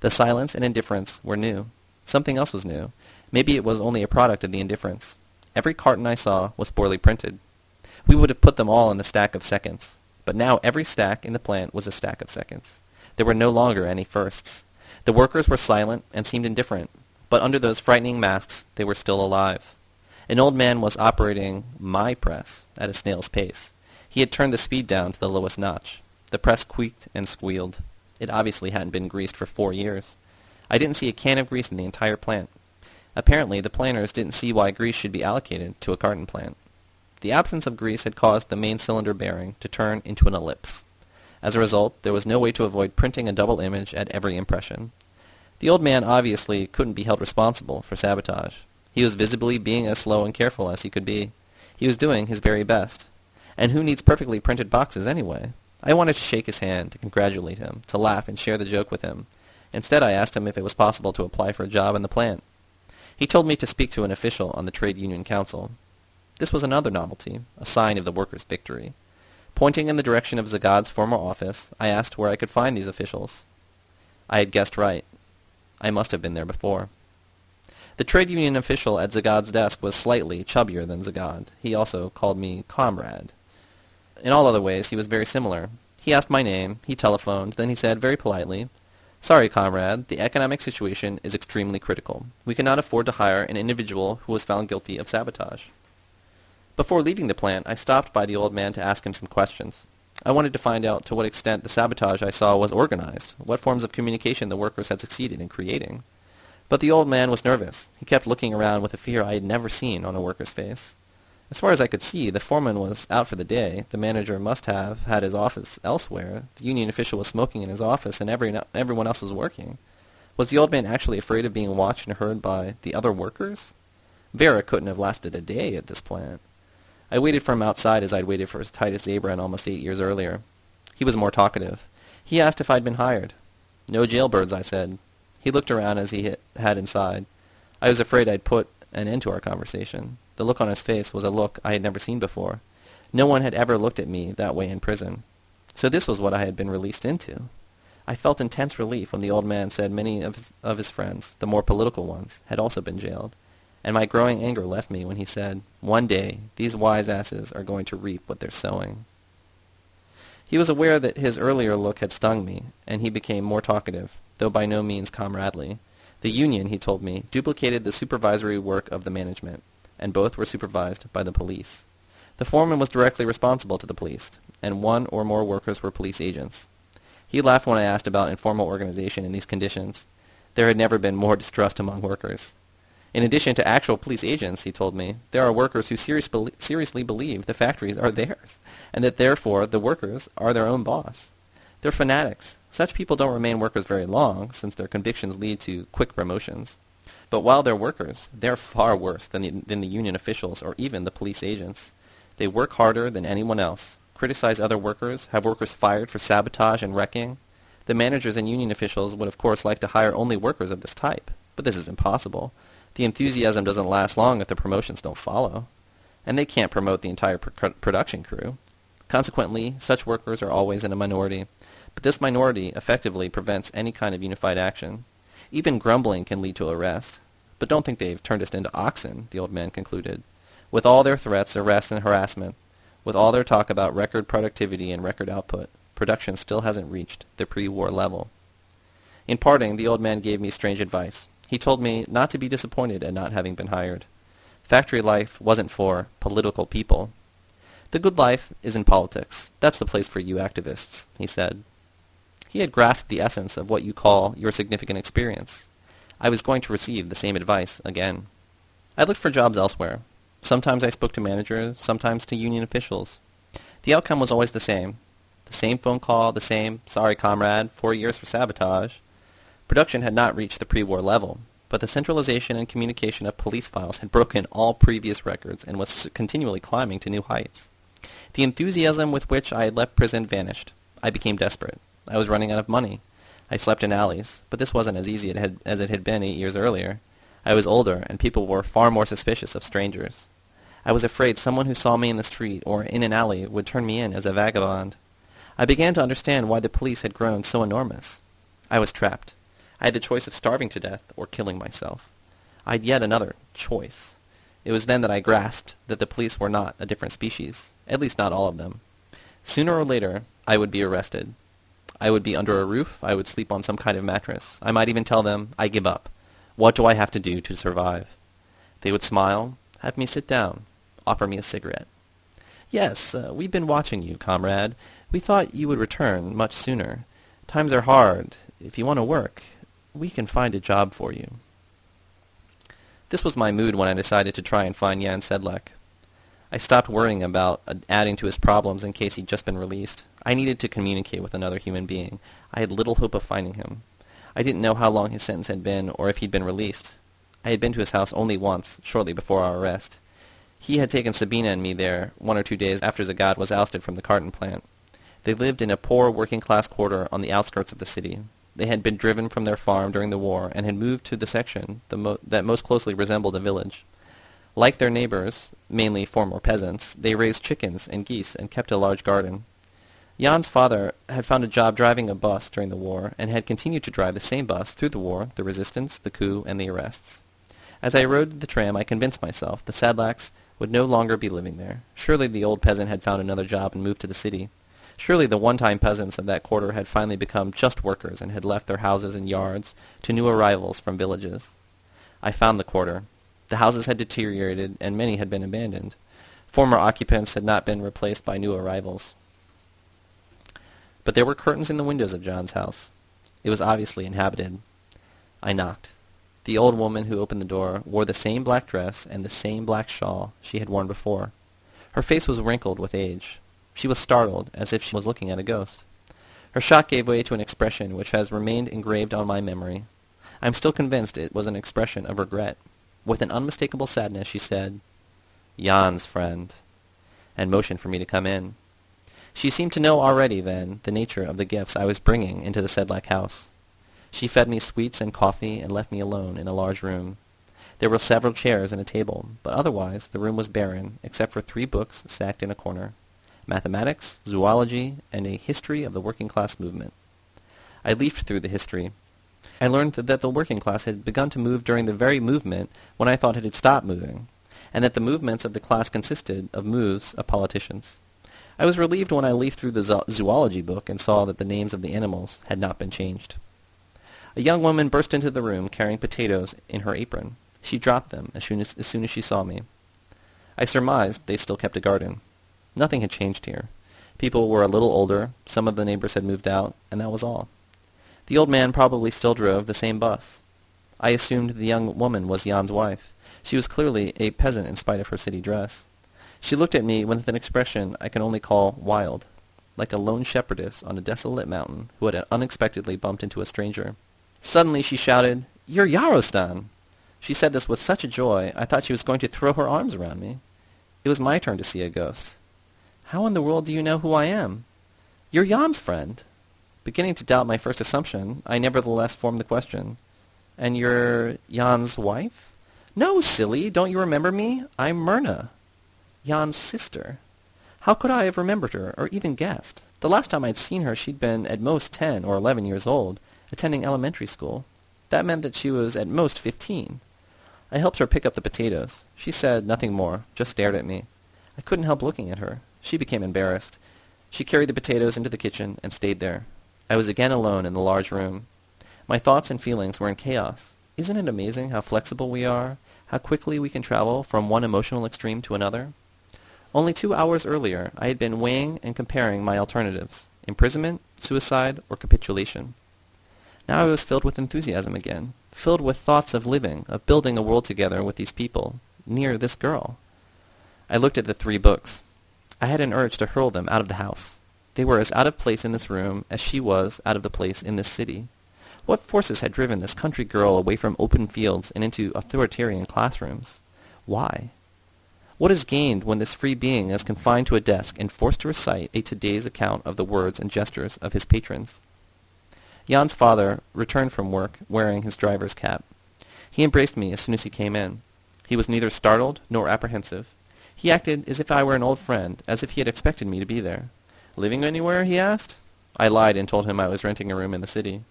The silence and indifference were new. Something else was new. Maybe it was only a product of the indifference. Every carton I saw was poorly printed. We would have put them all in the stack of seconds. But now every stack in the plant was a stack of seconds. There were no longer any firsts. The workers were silent and seemed indifferent, but under those frightening masks they were still alive. An old man was operating my press at a snail's pace. He had turned the speed down to the lowest notch. The press squeaked and squealed. It obviously hadn't been greased for four years. I didn't see a can of grease in the entire plant. Apparently, the planners didn't see why grease should be allocated to a carton plant. The absence of grease had caused the main cylinder bearing to turn into an ellipse. As a result, there was no way to avoid printing a double image at every impression. The old man obviously couldn't be held responsible for sabotage. He was visibly being as slow and careful as he could be. He was doing his very best. And who needs perfectly printed boxes anyway? I wanted to shake his hand, to congratulate him, to laugh and share the joke with him. Instead, I asked him if it was possible to apply for a job in the plant. He told me to speak to an official on the trade union council. This was another novelty, a sign of the workers' victory. Pointing in the direction of Zagad's former office, I asked where I could find these officials. I had guessed right. I must have been there before. The trade union official at Zagad's desk was slightly chubbier than Zagad. He also called me comrade. In all other ways, he was very similar. He asked my name, he telephoned, then he said very politely, Sorry, comrade, the economic situation is extremely critical. We cannot afford to hire an individual who was found guilty of sabotage. Before leaving the plant, I stopped by the old man to ask him some questions. I wanted to find out to what extent the sabotage I saw was organized, what forms of communication the workers had succeeded in creating. But the old man was nervous. He kept looking around with a fear I had never seen on a worker's face. As far as I could see, the foreman was out for the day. The manager must have had his office elsewhere. The union official was smoking in his office, and every, everyone else was working. Was the old man actually afraid of being watched and heard by the other workers? Vera couldn't have lasted a day at this plant. I waited for him outside as I'd waited for Titus Zabran almost eight years earlier. He was more talkative. He asked if I'd been hired. No jailbirds, I said. He looked around as he had inside. I was afraid I'd put an end to our conversation. The look on his face was a look I had never seen before. No one had ever looked at me that way in prison. So this was what I had been released into. I felt intense relief when the old man said many of of his friends, the more political ones, had also been jailed and my growing anger left me when he said, One day these wise asses are going to reap what they're sowing. He was aware that his earlier look had stung me, and he became more talkative, though by no means comradely. The union, he told me, duplicated the supervisory work of the management. and both were supervised by the police. The foreman was directly responsible to the police, and one or more workers were police agents. He laughed when I asked about informal organization in these conditions. There had never been more distrust among workers. In addition to actual police agents, he told me, there are workers who serious seriously believe the factories are theirs, and that therefore the workers are their own boss. They're fanatics. Such people don't remain workers very long, since their convictions lead to quick promotions. But while they're workers, they're far worse than the, than the union officials or even the police agents. They work harder than anyone else, criticize other workers, have workers fired for sabotage and wrecking. The managers and union officials would of course like to hire only workers of this type, but this is impossible. The enthusiasm doesn't last long if the promotions don't follow. And they can't promote the entire pr- production crew. Consequently, such workers are always in a minority, but this minority effectively prevents any kind of unified action. Even grumbling can lead to arrest. But don't think they've turned us into oxen, the old man concluded. With all their threats, arrest, and harassment, with all their talk about record productivity and record output, production still hasn't reached the pre-war level. In parting, the old man gave me strange advice. He told me not to be disappointed at not having been hired. Factory life wasn't for political people. The good life is in politics. That's the place for you activists, he said. He had grasped the essence of what you call your significant experience. I was going to receive the same advice again. I looked for jobs elsewhere. Sometimes I spoke to managers, sometimes to union officials. The outcome was always the same. The same phone call, the same, sorry comrade, four years for sabotage. Production had not reached the pre-war level, but the centralization and communication of police files had broken all previous records and was continually climbing to new heights. The enthusiasm with which I had left prison vanished. I became desperate. I was running out of money. I slept in alleys, but this wasn't as easy as it had been eight years earlier. I was older, and people were far more suspicious of strangers. I was afraid someone who saw me in the street or in an alley would turn me in as a vagabond. I began to understand why the police had grown so enormous. I was trapped. I had the choice of starving to death or killing myself. I had yet another choice. It was then that I grasped that the police were not a different species, at least not all of them. Sooner or later, I would be arrested, I would be under a roof. I would sleep on some kind of mattress. I might even tell them, I give up. What do I have to do to survive? They would smile, have me sit down, offer me a cigarette. Yes, uh, we've been watching you, comrade. We thought you would return much sooner. Times are hard. If you want to work, we can find a job for you. This was my mood when I decided to try and find Jan Sedlak. I stopped worrying about adding to his problems in case he'd just been released. I needed to communicate with another human being. I had little hope of finding him. I didn't know how long his sentence had been or if he'd been released. I had been to his house only once, shortly before our arrest. He had taken Sabina and me there one or two days after Zagad was ousted from the carton plant. They lived in a poor working-class quarter on the outskirts of the city. They had been driven from their farm during the war and had moved to the section the mo- that most closely resembled a village. Like their neighbors, mainly former peasants, they raised chickens and geese and kept a large garden. Jan's father had found a job driving a bus during the war and had continued to drive the same bus through the war, the resistance, the coup, and the arrests. As I rode the tram, I convinced myself the Sedlaks would no longer be living there. Surely the old peasant had found another job and moved to the city. Surely the one-time peasants of that quarter had finally become just workers and had left their houses and yards to new arrivals from villages. I found the quarter. The houses had deteriorated and many had been abandoned. Former occupants had not been replaced by new arrivals. But there were curtains in the windows of Jan's house. It was obviously inhabited. I knocked. The old woman who opened the door wore the same black dress and the same black shawl she had worn before. Her face was wrinkled with age. She was startled, as if she was looking at a ghost. Her shock gave way to an expression which has remained engraved on my memory. I am still convinced it was an expression of regret. With an unmistakable sadness, she said, Jan's friend, and motioned for me to come in. She seemed to know already, then, the nature of the gifts I was bringing into the Sedlak house. She fed me sweets and coffee and left me alone in a large room. There were several chairs and a table, but otherwise the room was barren, except for three books stacked in a corner. Mathematics, zoology, and a history of the working class movement. I leafed through the history. I learned that the working class had begun to move during the very movement when I thought it had stopped moving, and that the movements of the class consisted of moves of politicians. I was relieved when I leafed through the zoology book and saw that the names of the animals had not been changed. A young woman burst into the room carrying potatoes in her apron. She dropped them as soon as, as soon as she saw me. I surmised they still kept a garden. Nothing had changed here. People were a little older, some of the neighbors had moved out, and that was all. The old man probably still drove the same bus. I assumed the young woman was Jan's wife. She was clearly a peasant in spite of her city dress. She looked at me with an expression I can only call wild, like a lone shepherdess on a desolate mountain who had unexpectedly bumped into a stranger. Suddenly she shouted, You're Yarostan! She said this with such a joy I thought she was going to throw her arms around me. It was my turn to see a ghost. How in the world do you know who I am? You're Jan's friend. Beginning to doubt my first assumption, I nevertheless formed the question. And you're Jan's wife? No, silly, don't you remember me? I'm Myrna, Jan's sister. How could I have remembered her, or even guessed? The last time I'd seen her she'd been at most ten or eleven years old, attending elementary school. That meant that she was at most fifteen. I helped her pick up the potatoes. She said nothing more, just stared at me. I couldn't help looking at her. She became embarrassed. She carried the potatoes into the kitchen and stayed there. I was again alone in the large room. My thoughts and feelings were in chaos. Isn't it amazing how flexible we are, how quickly we can travel from one emotional extreme to another? Only two hours earlier, I had been weighing and comparing my alternatives, imprisonment, suicide, or capitulation. Now I was filled with enthusiasm again, filled with thoughts of living, of building a world together with these people, near this girl. I looked at the three books. I had an urge to hurl them out of the house. They were as out of place in this room as she was out of the place in this city. What forces had driven this country girl away from open fields and into authoritarian classrooms? Why? What is gained when this free being is confined to a desk and forced to recite a today's account of the words and gestures of his patrons? Jan's father returned from work wearing his driver's cap. He embraced me as soon as he came in. He was neither startled nor apprehensive. He acted as if I were an old friend, as if he had expected me to be there. Living anywhere? he asked. I lied and told him I was renting a room in the city.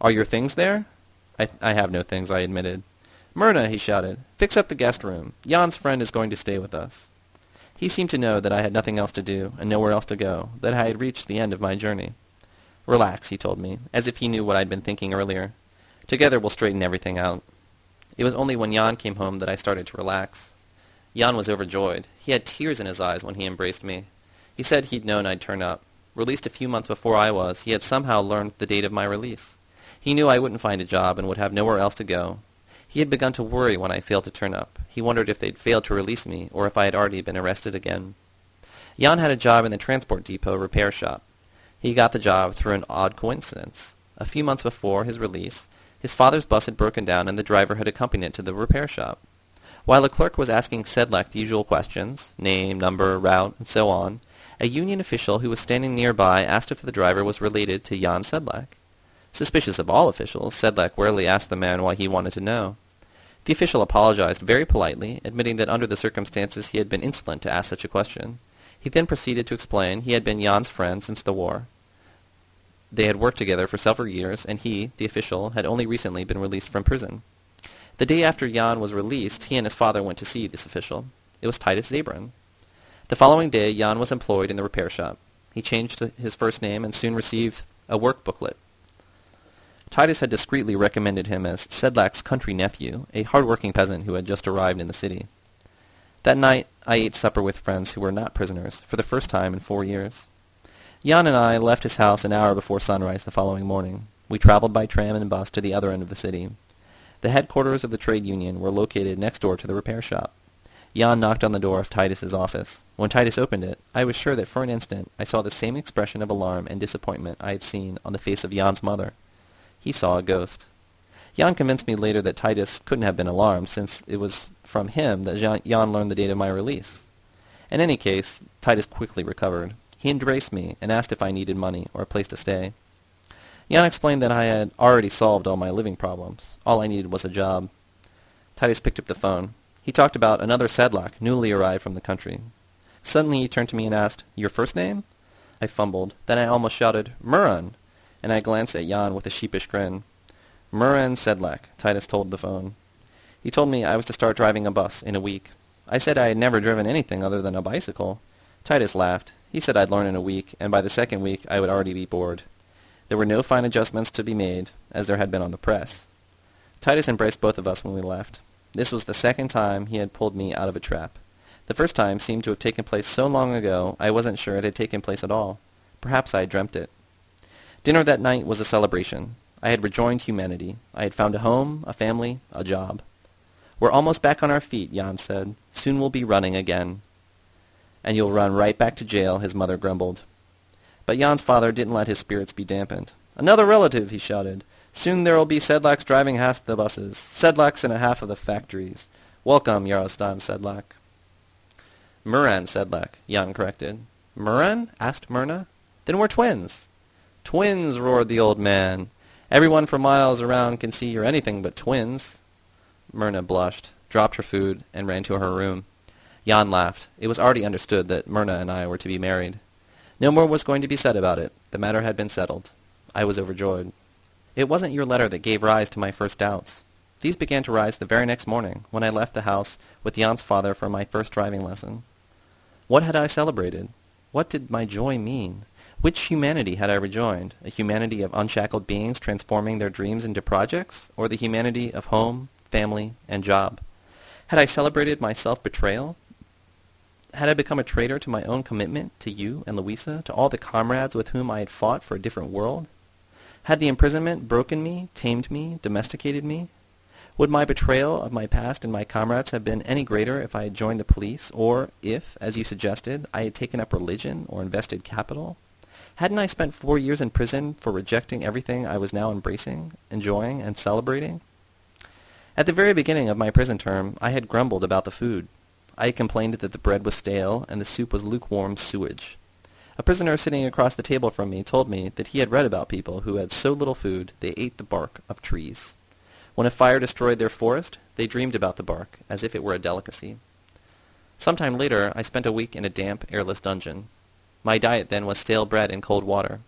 Are your things there? I, I have no things, I admitted. Myrna, he shouted, fix up the guest room. Jan's friend is going to stay with us. He seemed to know that I had nothing else to do and nowhere else to go, that I had reached the end of my journey. Relax, he told me, as if he knew what I'd been thinking earlier. Together we'll straighten everything out. It was only when Jan came home that I started to relax. Jan was overjoyed. He had tears in his eyes when he embraced me. He said he'd known I'd turn up. Released a few months before I was, he had somehow learned the date of my release. He knew I wouldn't find a job and would have nowhere else to go. He had begun to worry when I failed to turn up. He wondered if they'd failed to release me or if I had already been arrested again. Jan had a job in the transport depot repair shop. He got the job through an odd coincidence. A few months before his release, his father's bus had broken down and the driver had accompanied it to the repair shop. While the clerk was asking Sedlak the usual questions, name, number, route, and so on, a union official who was standing nearby asked if the driver was related to Jan Sedlak. Suspicious of all officials, Sedlak warily asked the man why he wanted to know. The official apologized very politely, admitting that under the circumstances he had been insolent to ask such a question. He then proceeded to explain he had been Jan's friend since the war. They had worked together for several years, and he, the official, had only recently been released from prison. The day after Jan was released, he and his father went to see this official. It was Titus Zabran. The following day, Jan was employed in the repair shop. He changed his first name and soon received a work booklet. Titus had discreetly recommended him as Sedlak's country nephew, a hard-working peasant who had just arrived in the city. That night, I ate supper with friends who were not prisoners, for the first time in four years. Jan and I left his house an hour before sunrise the following morning. We traveled by tram and bus to the other end of the city. The headquarters of the trade union were located next door to the repair shop. Jan knocked on the door of Titus's office. When Titus opened it, I was sure that for an instant I saw the same expression of alarm and disappointment I had seen on the face of Jan's mother. He saw a ghost. Jan convinced me later that Titus couldn't have been alarmed, since it was from him that Jan learned the date of my release. In any case, Titus quickly recovered. He embraced me and asked if I needed money or a place to stay. Jan explained that I had already solved all my living problems. All I needed was a job. Titus picked up the phone. He talked about another Sedlak, newly arrived from the country. Suddenly he turned to me and asked, Your first name? I fumbled. Then I almost shouted, Muran and I glanced at Jan with a sheepish grin. Muran Sedlak, Titus told the phone. He told me I was to start driving a bus in a week. I said I had never driven anything other than a bicycle. Titus laughed. He said I'd learn in a week, and by the second week I would already be bored. There were no fine adjustments to be made, as there had been on the press. Titus embraced both of us when we left. This was the second time he had pulled me out of a trap. The first time seemed to have taken place so long ago I wasn't sure it had taken place at all. Perhaps I had dreamt it. Dinner that night was a celebration. I had rejoined humanity. I had found a home, a family, a job. We're almost back on our feet, Jan said. Soon we'll be running again. And you'll run right back to jail, his mother grumbled. But Jan's father didn't let his spirits be dampened. Another relative, he shouted. Soon there'll be Sedlaks driving half the buses, Sedlaks in a half of the factories. Welcome, Yarostan Sedlak. Muran Sedlak, Jan corrected. Muran? asked Myrna. Then we're twins. Twins, roared the old man. Everyone for miles around can see you're anything but twins. Myrna blushed, dropped her food, and ran to her room. Jan laughed. It was already understood that Myrna and I were to be married. No more was going to be said about it. The matter had been settled. I was overjoyed. It wasn't your letter that gave rise to my first doubts. These began to rise the very next morning, when I left the house with Jan's father for my first driving lesson. What had I celebrated? What did my joy mean? Which humanity had I rejoined? A humanity of unshackled beings transforming their dreams into projects? Or the humanity of home, family, and job? Had I celebrated my self-betrayal? Had I become a traitor to my own commitment, to you and Louisa, to all the comrades with whom I had fought for a different world? Had the imprisonment broken me, tamed me, domesticated me? Would my betrayal of my past and my comrades have been any greater if I had joined the police, or if, as you suggested, I had taken up religion or invested capital? Hadn't I spent four years in prison for rejecting everything I was now embracing, enjoying, and celebrating? At the very beginning of my prison term, I had grumbled about the food. I complained that the bread was stale and the soup was lukewarm sewage. A prisoner sitting across the table from me told me that he had read about people who had so little food they ate the bark of trees. When a fire destroyed their forest, they dreamed about the bark, as if it were a delicacy. Some time later, I spent a week in a damp, airless dungeon. My diet then was stale bread and cold water.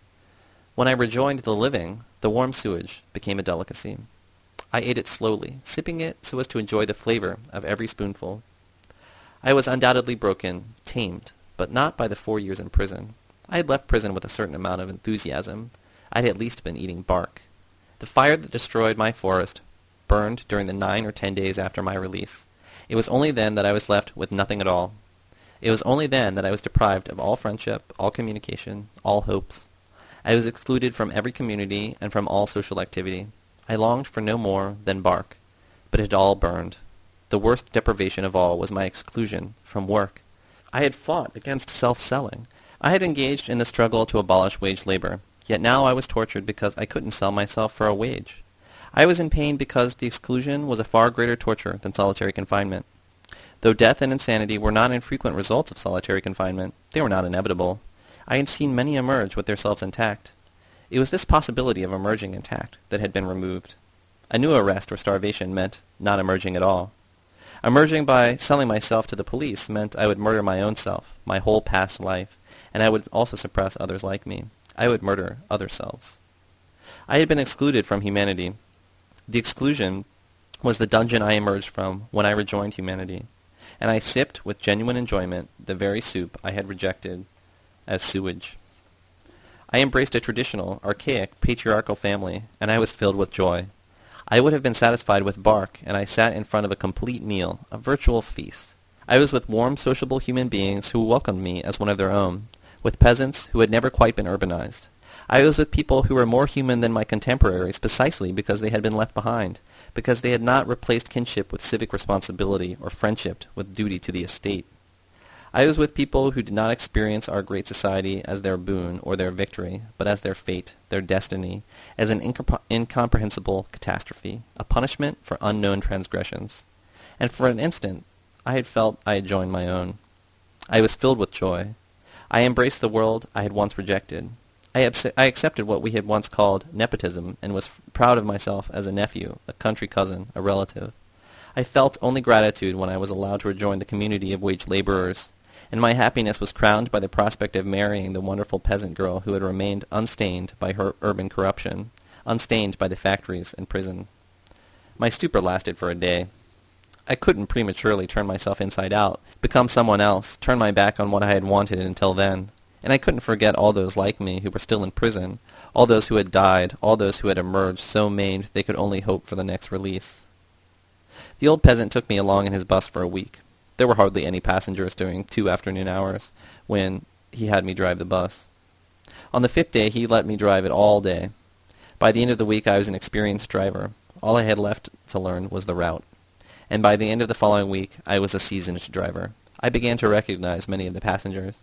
When I rejoined the living, the warm sewage became a delicacy. I ate it slowly, sipping it so as to enjoy the flavor of every spoonful. I was undoubtedly broken, tamed, but not by the four years in prison. I had left prison with a certain amount of enthusiasm. I had at least been eating bark. The fire that destroyed my forest burned during the nine or ten days after my release. It was only then that I was left with nothing at all. It was only then that I was deprived of all friendship, all communication, all hopes. I was excluded from every community and from all social activity. I longed for no more than bark, but it had all burned. The worst deprivation of all was my exclusion from work. I had fought against self-selling. I had engaged in the struggle to abolish wage labor, yet now I was tortured because I couldn't sell myself for a wage. I was in pain because the exclusion was a far greater torture than solitary confinement. Though death and insanity were not infrequent results of solitary confinement, they were not inevitable. I had seen many emerge with their selves intact. It was this possibility of emerging intact that had been removed. A new arrest or starvation meant not emerging at all. Emerging by selling myself to the police meant I would murder my own self, my whole past life, and I would also suppress others like me. I would murder other selves. I had been excluded from humanity. The exclusion was the dungeon I emerged from when I rejoined humanity, and I sipped with genuine enjoyment the very soup I had rejected as sewage. I embraced a traditional, archaic, patriarchal family, and I was filled with joy. I would have been satisfied with bark, and I sat in front of a complete meal, a virtual feast. I was with warm, sociable human beings who welcomed me as one of their own, with peasants who had never quite been urbanized. I was with people who were more human than my contemporaries precisely because they had been left behind, because they had not replaced kinship with civic responsibility or friendship with duty to the estate. I was with people who did not experience our great society as their boon or their victory, but as their fate, their destiny, as an incom- incomprehensible catastrophe, a punishment for unknown transgressions. And for an instant, I had felt I had joined my own. I was filled with joy. I embraced the world I had once rejected. I, I accepted what we had once called nepotism and was proud of myself as a nephew, a country cousin, a relative. I felt only gratitude when I was allowed to rejoin the community of wage laborers, and my happiness was crowned by the prospect of marrying the wonderful peasant girl who had remained unstained by her urban corruption, unstained by the factories and prison. My stupor lasted for a day. I couldn't prematurely turn myself inside out, become someone else, turn my back on what I had wanted until then. And I couldn't forget all those like me who were still in prison, all those who had died, all those who had emerged so maimed they could only hope for the next release. The old peasant took me along in his bus for a week. There were hardly any passengers during two afternoon hours when he had me drive the bus. On the fifth day, he let me drive it all day. By the end of the week, I was an experienced driver. All I had left to learn was the route. And by the end of the following week, I was a seasoned driver. I began to recognize many of the passengers.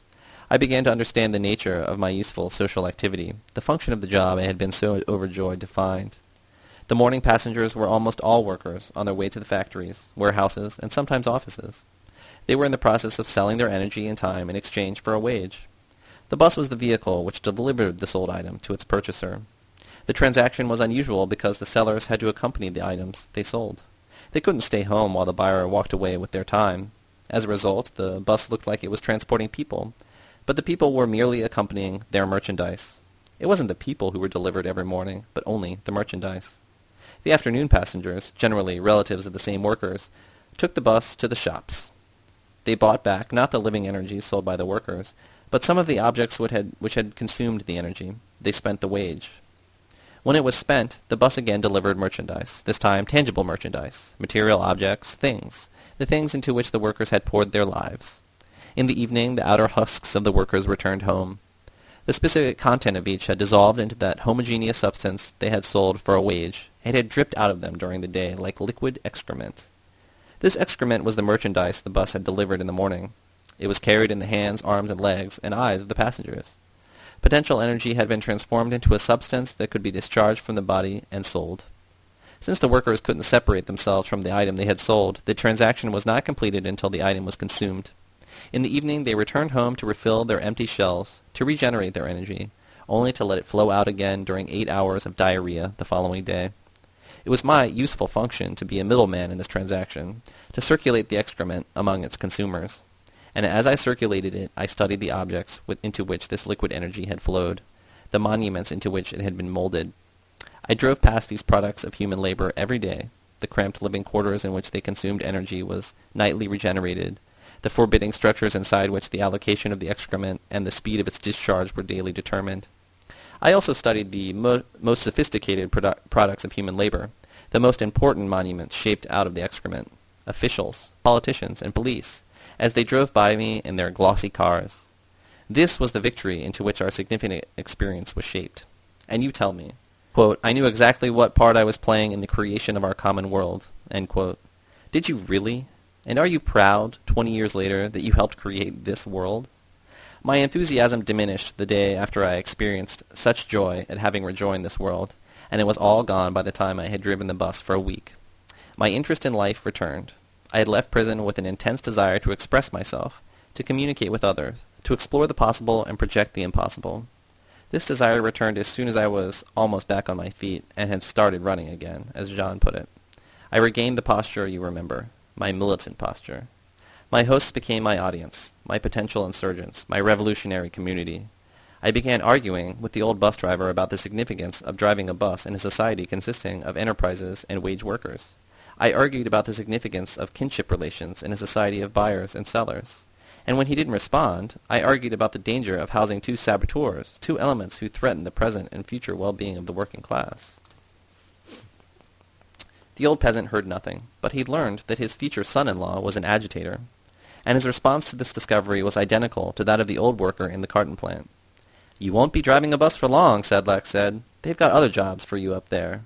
I began to understand the nature of my useful social activity, the function of the job I had been so overjoyed to find. The morning passengers were almost all workers on their way to the factories, warehouses, and sometimes offices. They were in the process of selling their energy and time in exchange for a wage. The bus was the vehicle which delivered the sold item to its purchaser. The transaction was unusual because the sellers had to accompany the items they sold. They couldn't stay home while the buyer walked away with their time. As a result, the bus looked like it was transporting people, but the people were merely accompanying their merchandise. It wasn't the people who were delivered every morning, but only the merchandise. The afternoon passengers, generally relatives of the same workers, took the bus to the shops. They bought back not the living energy sold by the workers, but some of the objects which had, which had consumed the energy. They spent the wage. When it was spent, the bus again delivered merchandise, this time tangible merchandise, material objects, things, the things into which the workers had poured their lives. In the evening, the outer husks of the workers returned home. The specific content of each had dissolved into that homogeneous substance they had sold for a wage. It had dripped out of them during the day like liquid excrement. This excrement was the merchandise the bus had delivered in the morning. It was carried in the hands, arms, and legs, and eyes of the passengers. Potential energy had been transformed into a substance that could be discharged from the body and sold. Since the workers couldn't separate themselves from the item they had sold, the transaction was not completed until the item was consumed. In the evening they returned home to refill their empty shells, to regenerate their energy, only to let it flow out again during eight hours of diarrhea the following day. It was my useful function to be a middleman in this transaction, to circulate the excrement among its consumers. And as I circulated it, I studied the objects into which this liquid energy had flowed, the monuments into which it had been molded. I drove past these products of human labor every day. The cramped living quarters in which they consumed energy was nightly regenerated, the forbidding structures inside which the allocation of the excrement and the speed of its discharge were daily determined. I also studied the mo- most sophisticated produ- products of human labor, the most important monuments shaped out of the excrement, officials, politicians, and police, as they drove by me in their glossy cars. This was the victory into which our significant experience was shaped. And you tell me, quote, I knew exactly what part I was playing in the creation of our common world. Did you really? And are you proud, 20 years later, that you helped create this world? My enthusiasm diminished the day after I experienced such joy at having rejoined this world, and it was all gone by the time I had driven the bus for a week. My interest in life returned. I had left prison with an intense desire to express myself, to communicate with others, to explore the possible and project the impossible. This desire returned as soon as I was almost back on my feet and had started running again, as Jan put it. I regained the posture you remember, my militant posture. My hosts became my audience, my potential insurgents, my revolutionary community. I began arguing with the old bus driver about the significance of driving a bus in a society consisting of enterprises and wage workers. I argued about the significance of kinship relations in a society of buyers and sellers. And when he didn't respond, I argued about the danger of housing two saboteurs, two elements who threaten the present and future well-being of the working class. The old peasant heard nothing, but he learned that his future son-in-law was an agitator, and his response to this discovery was identical to that of the old worker in the carton plant. You won't be driving a bus for long, Sedlak said. They've got other jobs for you up there.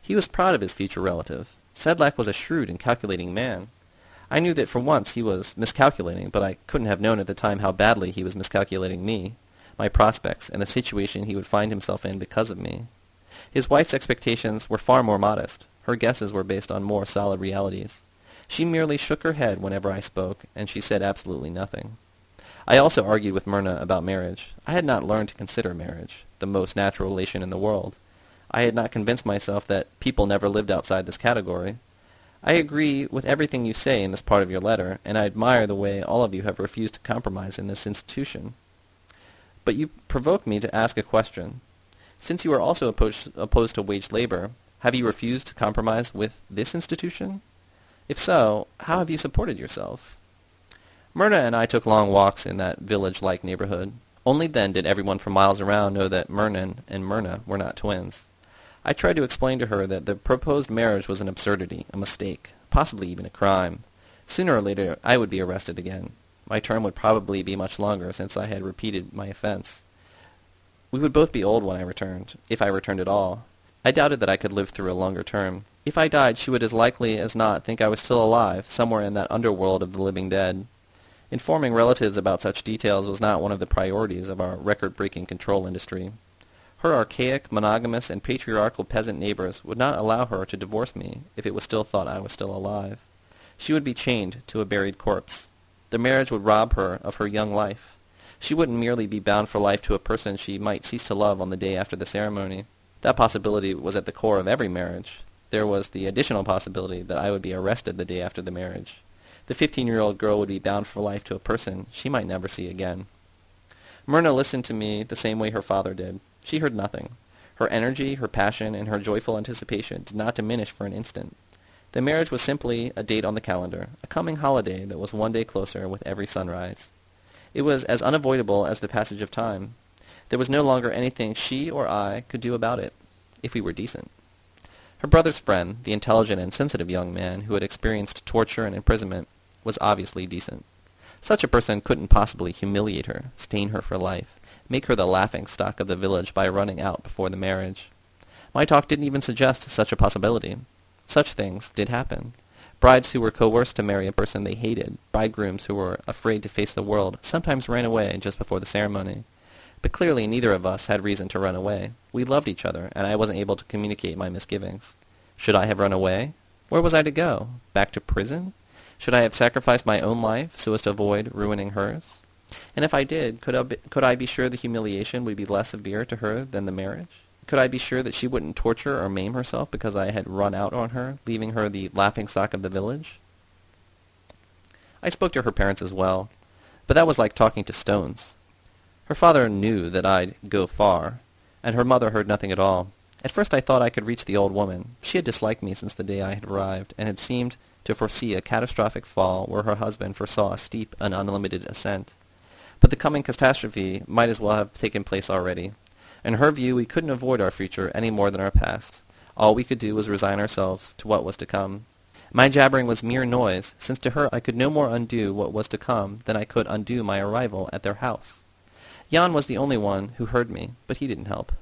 He was proud of his future relative. Sedlak was a shrewd and calculating man. I knew that for once he was miscalculating, but I couldn't have known at the time how badly he was miscalculating me, my prospects, and the situation he would find himself in because of me. His wife's expectations were far more modest. Her guesses were based on more solid realities. She merely shook her head whenever I spoke, and she said absolutely nothing. I also argued with Myrna about marriage. I had not learned to consider marriage the most natural relation in the world. I had not convinced myself that people never lived outside this category. I agree with everything you say in this part of your letter, and I admire the way all of you have refused to compromise in this institution. But you provoke me to ask a question. Since you are also opposed, opposed to wage labor, have you refused to compromise with this institution? If so, how have you supported yourselves? Myrna and I took long walks in that village-like neighborhood. Only then did everyone for miles around know that Muran and Myrna were not twins. I tried to explain to her that the proposed marriage was an absurdity, a mistake, possibly even a crime. Sooner or later I would be arrested again. My term would probably be much longer since I had repeated my offense. We would both be old when I returned, if I returned at all. I doubted that I could live through a longer term. If I died, she would as likely as not think I was still alive, somewhere in that underworld of the living dead. Informing relatives about such details was not one of the priorities of our record-breaking control industry. Her archaic, monogamous, and patriarchal peasant neighbors would not allow her to divorce me if it was still thought I was still alive. She would be chained to a buried corpse. The marriage would rob her of her young life. She wouldn't merely be bound for life to a person she might cease to love on the day after the ceremony. That possibility was at the core of every marriage. There was the additional possibility that I would be arrested the day after the marriage. The fifteen-year-old girl would be bound for life to a person she might never see again. Myrna listened to me the same way her father did. She heard nothing. Her energy, her passion, and her joyful anticipation did not diminish for an instant. The marriage was simply a date on the calendar, a coming holiday that was one day closer with every sunrise. It was as unavoidable as the passage of time. There was no longer anything she or I could do about it, if we were decent. Her brother's friend, the intelligent and sensitive young man who had experienced torture and imprisonment, was obviously decent. Such a person couldn't possibly humiliate her, stain her for life, make her the laughing stock of the village by running out before the marriage. My talk didn't even suggest such a possibility. Such things did happen. Brides who were coerced to marry a person they hated, bridegrooms who were afraid to face the world, sometimes ran away just before the ceremony. But clearly neither of us had reason to run away. We loved each other, and I wasn't able to communicate my misgivings. Should I have run away? Where was I to go? Back to prison? Should I have sacrificed my own life so as to avoid ruining hers? And if I did, could I, be, could I be sure the humiliation would be less severe to her than the marriage? Could I be sure that she wouldn't torture or maim herself because I had run out on her, leaving her the laughing-stock of the village? I spoke to her parents as well, but that was like talking to stones. Her father knew that I'd go far, and her mother heard nothing at all. At first I thought I could reach the old woman. She had disliked me since the day I had arrived, and had seemed to foresee a catastrophic fall where her husband foresaw a steep and unlimited ascent. But the coming catastrophe might as well have taken place already. In her view, we couldn't avoid our future any more than our past. All we could do was resign ourselves to what was to come. My jabbering was mere noise, since to her I could no more undo what was to come than I could undo my arrival at their house. Jan was the only one who heard me, but he didn't help.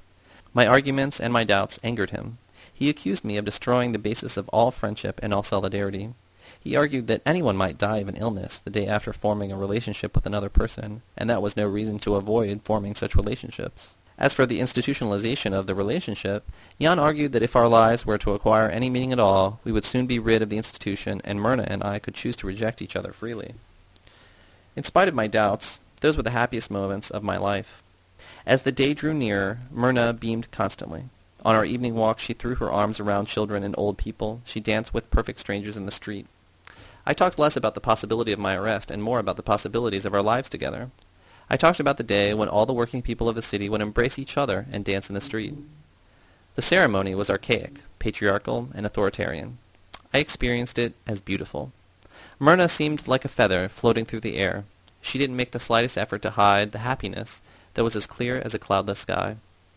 My arguments and my doubts angered him. He accused me of destroying the basis of all friendship and all solidarity. He argued that anyone might die of an illness the day after forming a relationship with another person, and that was no reason to avoid forming such relationships. As for the institutionalization of the relationship, Jan argued that if our lives were to acquire any meaning at all, we would soon be rid of the institution, and Myrna and I could choose to reject each other freely. In spite of my doubts, those were the happiest moments of my life. As the day drew nearer, Myrna beamed constantly. On our evening walk, she threw her arms around children and old people. She danced with perfect strangers in the street. I talked less about the possibility of my arrest and more about the possibilities of our lives together. I talked about the day when all the working people of the city would embrace each other and dance in the street. The ceremony was archaic, patriarchal, and authoritarian. I experienced it as beautiful. Myrna seemed like a feather floating through the air. She didn't make the slightest effort to hide the happiness that was as clear as a cloudless sky.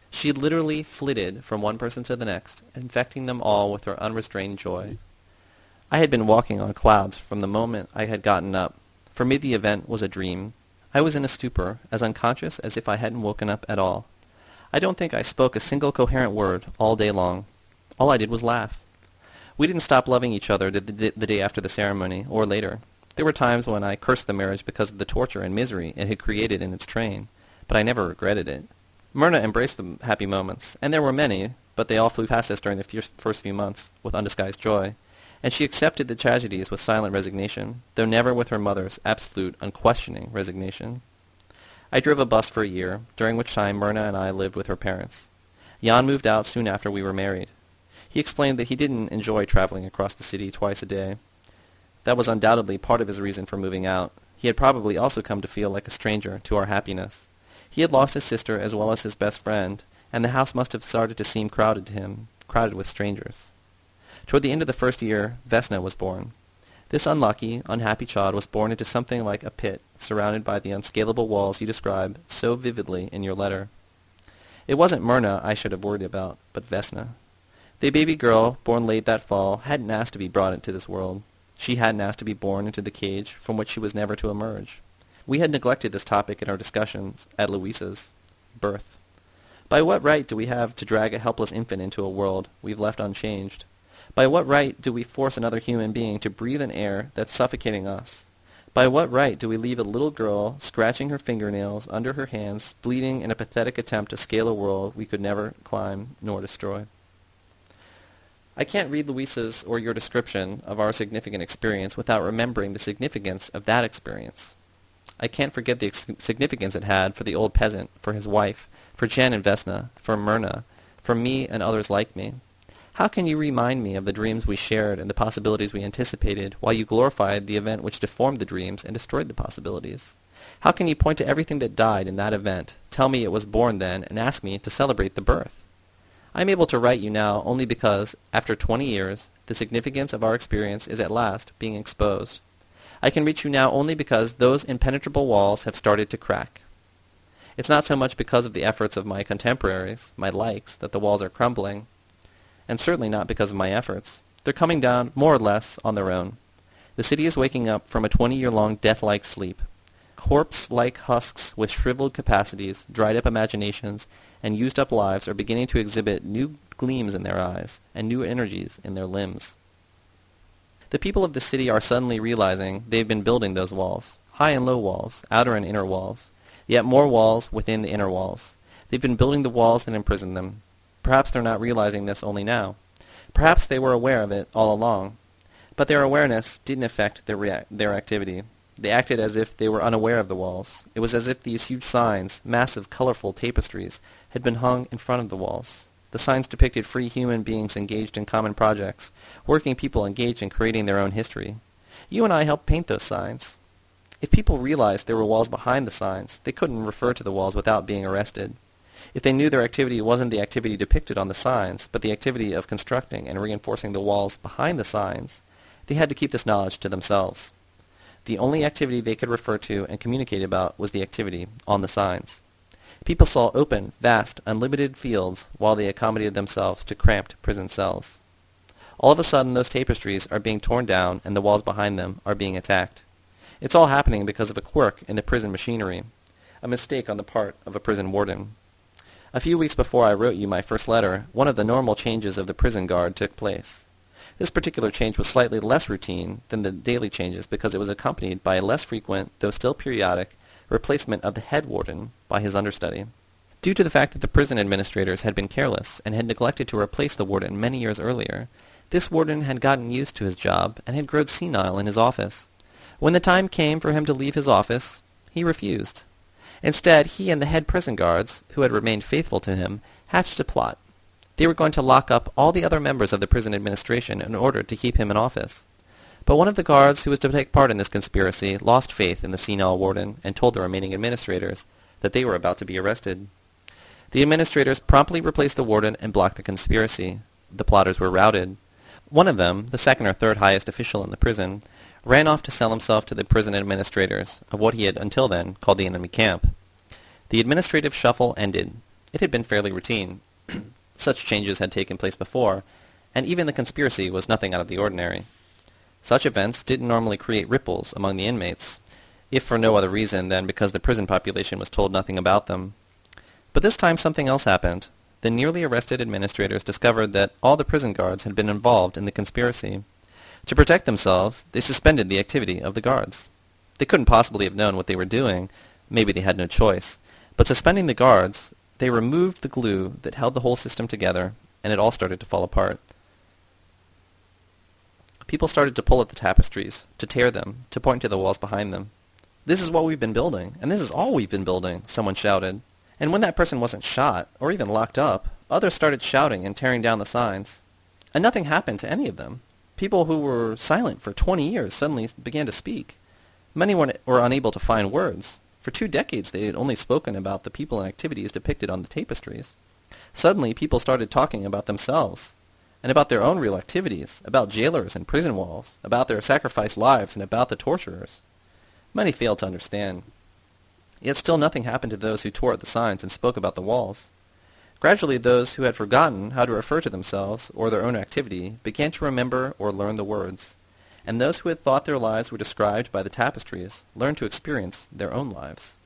She literally flitted from one person to the next, infecting them all with her unrestrained joy. I had been walking on clouds from the moment I had gotten up. For me the event was a dream. I was in a stupor, as unconscious as if I hadn't woken up at all. I don't think I spoke a single coherent word all day long. All I did was laugh. We didn't stop loving each other the, the, the day after the ceremony, or later. There were times when I cursed the marriage because of the torture and misery it had created in its train, but I never regretted it. Myrna embraced the happy moments, and there were many, but they all flew past us during the first few months, with undisguised joy, and she accepted the tragedies with silent resignation, though never with her mother's absolute, unquestioning resignation. I drove a bus for a year, during which time Myrna and I lived with her parents. Jan moved out soon after we were married. He explained that he didn't enjoy traveling across the city twice a day. That was undoubtedly part of his reason for moving out. He had probably also come to feel like a stranger to our happiness. He had lost his sister as well as his best friend, and the house must have started to seem crowded to him, crowded with strangers. Toward the end of the first year, Vesna was born. This unlucky, unhappy child was born into something like a pit, surrounded by the unscalable walls you describe so vividly in your letter. It wasn't Myrna I should have worried about, but Vesna. The baby girl, born late that fall, hadn't asked to be brought into this world. She hadn't asked to be born into the cage from which she was never to emerge. We had neglected this topic in our discussions at Louisa's. Birth. By what right do we have to drag a helpless infant into a world we've left unchanged? By what right do we force another human being to breathe an air that's suffocating us? By what right do we leave a little girl scratching her fingernails under her hands, bleeding in a pathetic attempt to scale a world we could never climb nor destroy? I can't read Louisa's or your description of our significant experience without remembering the significance of that experience. I can't forget the significance it had for the old peasant, for his wife, for Jan and Vesna, for Myrna, for me and others like me. How can you remind me of the dreams we shared and the possibilities we anticipated, while you glorified the event which deformed the dreams and destroyed the possibilities? How can you point to everything that died in that event, tell me it was born then, and ask me to celebrate the birth? I am able to write you now only because, after twenty years, the significance of our experience is at last being exposed. I can reach you now only because those impenetrable walls have started to crack. It's not so much because of the efforts of my contemporaries, my likes, that the walls are crumbling, and certainly not because of my efforts. They're coming down more or less on their own. The city is waking up from a 20-year-long death-like sleep. Corpse-like husks with shriveled capacities, dried-up imaginations, and used-up lives are beginning to exhibit new gleams in their eyes and new energies in their limbs. The people of the city are suddenly realizing they've been building those walls, high and low walls, outer and inner walls, yet more walls within the inner walls. They've been building the walls that imprison them. Perhaps they're not realizing this only now. Perhaps they were aware of it all along. But their awareness didn't affect their, rea- their activity. They acted as if they were unaware of the walls. It was as if these huge signs, massive, colorful tapestries, had been hung in front of the walls. The signs depicted free human beings engaged in common projects, working people engaged in creating their own history. You and I helped paint those signs. If people realized there were walls behind the signs, they couldn't refer to the walls without being arrested. If they knew their activity wasn't the activity depicted on the signs, but the activity of constructing and reinforcing the walls behind the signs, they had to keep this knowledge to themselves. The only activity they could refer to and communicate about was the activity on the signs. People saw open, vast, unlimited fields while they accommodated themselves to cramped prison cells. All of a sudden those tapestries are being torn down and the walls behind them are being attacked. It's all happening because of a quirk in the prison machinery, a mistake on the part of a prison warden. A few weeks before I wrote you my first letter, one of the normal changes of the prison guard took place. This particular change was slightly less routine than the daily changes because it was accompanied by a less frequent, though still periodic, replacement of the head warden by his understudy. Due to the fact that the prison administrators had been careless and had neglected to replace the warden many years earlier, this warden had gotten used to his job and had grown senile in his office. When the time came for him to leave his office, he refused. Instead, he and the head prison guards, who had remained faithful to him, hatched a plot. They were going to lock up all the other members of the prison administration in order to keep him in office. But one of the guards who was to take part in this conspiracy lost faith in the senile warden and told the remaining administrators that they were about to be arrested. The administrators promptly replaced the warden and blocked the conspiracy. The plotters were routed. One of them, the second or third highest official in the prison, ran off to sell himself to the prison administrators of what he had until then called the enemy camp. The administrative shuffle ended. It had been fairly routine. Such changes had taken place before, and even the conspiracy was nothing out of the ordinary. Such events didn't normally create ripples among the inmates, if for no other reason than because the prison population was told nothing about them. But this time something else happened. The nearly arrested administrators discovered that all the prison guards had been involved in the conspiracy. To protect themselves, they suspended the activity of the guards. They couldn't possibly have known what they were doing. Maybe they had no choice. But suspending the guards, they removed the glue that held the whole system together, and it all started to fall apart. People started to pull at the tapestries, to tear them, to point to the walls behind them. This is what we've been building, and this is all we've been building, someone shouted. And when that person wasn't shot, or even locked up, others started shouting and tearing down the signs. And nothing happened to any of them. People who were silent for 20 years suddenly began to speak. Many were, unable to find words. For two decades they had only spoken about the people and activities depicted on the tapestries. Suddenly people started talking about themselves, and about their own real activities, about jailers and prison walls, about their sacrificed lives, and about the torturers. Many failed to understand. Yet still nothing happened to those who tore at the signs and spoke about the walls. Gradually those who had forgotten how to refer to themselves or their own activity began to remember or learn the words. And those who had thought their lives were described by the tapestries learned to experience their own lives.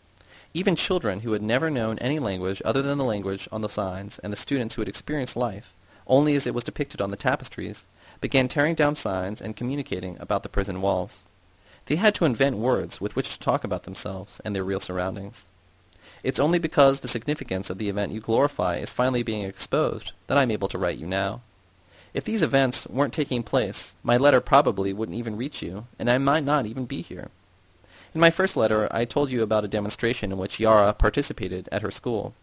Even children who had never known any language other than the language on the signs and the students who had experienced life only as it was depicted on the tapestries began tearing down signs and communicating about the prison walls. They had to invent words with which to talk about themselves and their real surroundings. It's only because the significance of the event you glorify is finally being exposed that I'm able to write you now. If these events weren't taking place, my letter probably wouldn't even reach you, and I might not even be here. In my first letter, I told you about a demonstration in which Yara participated at her school.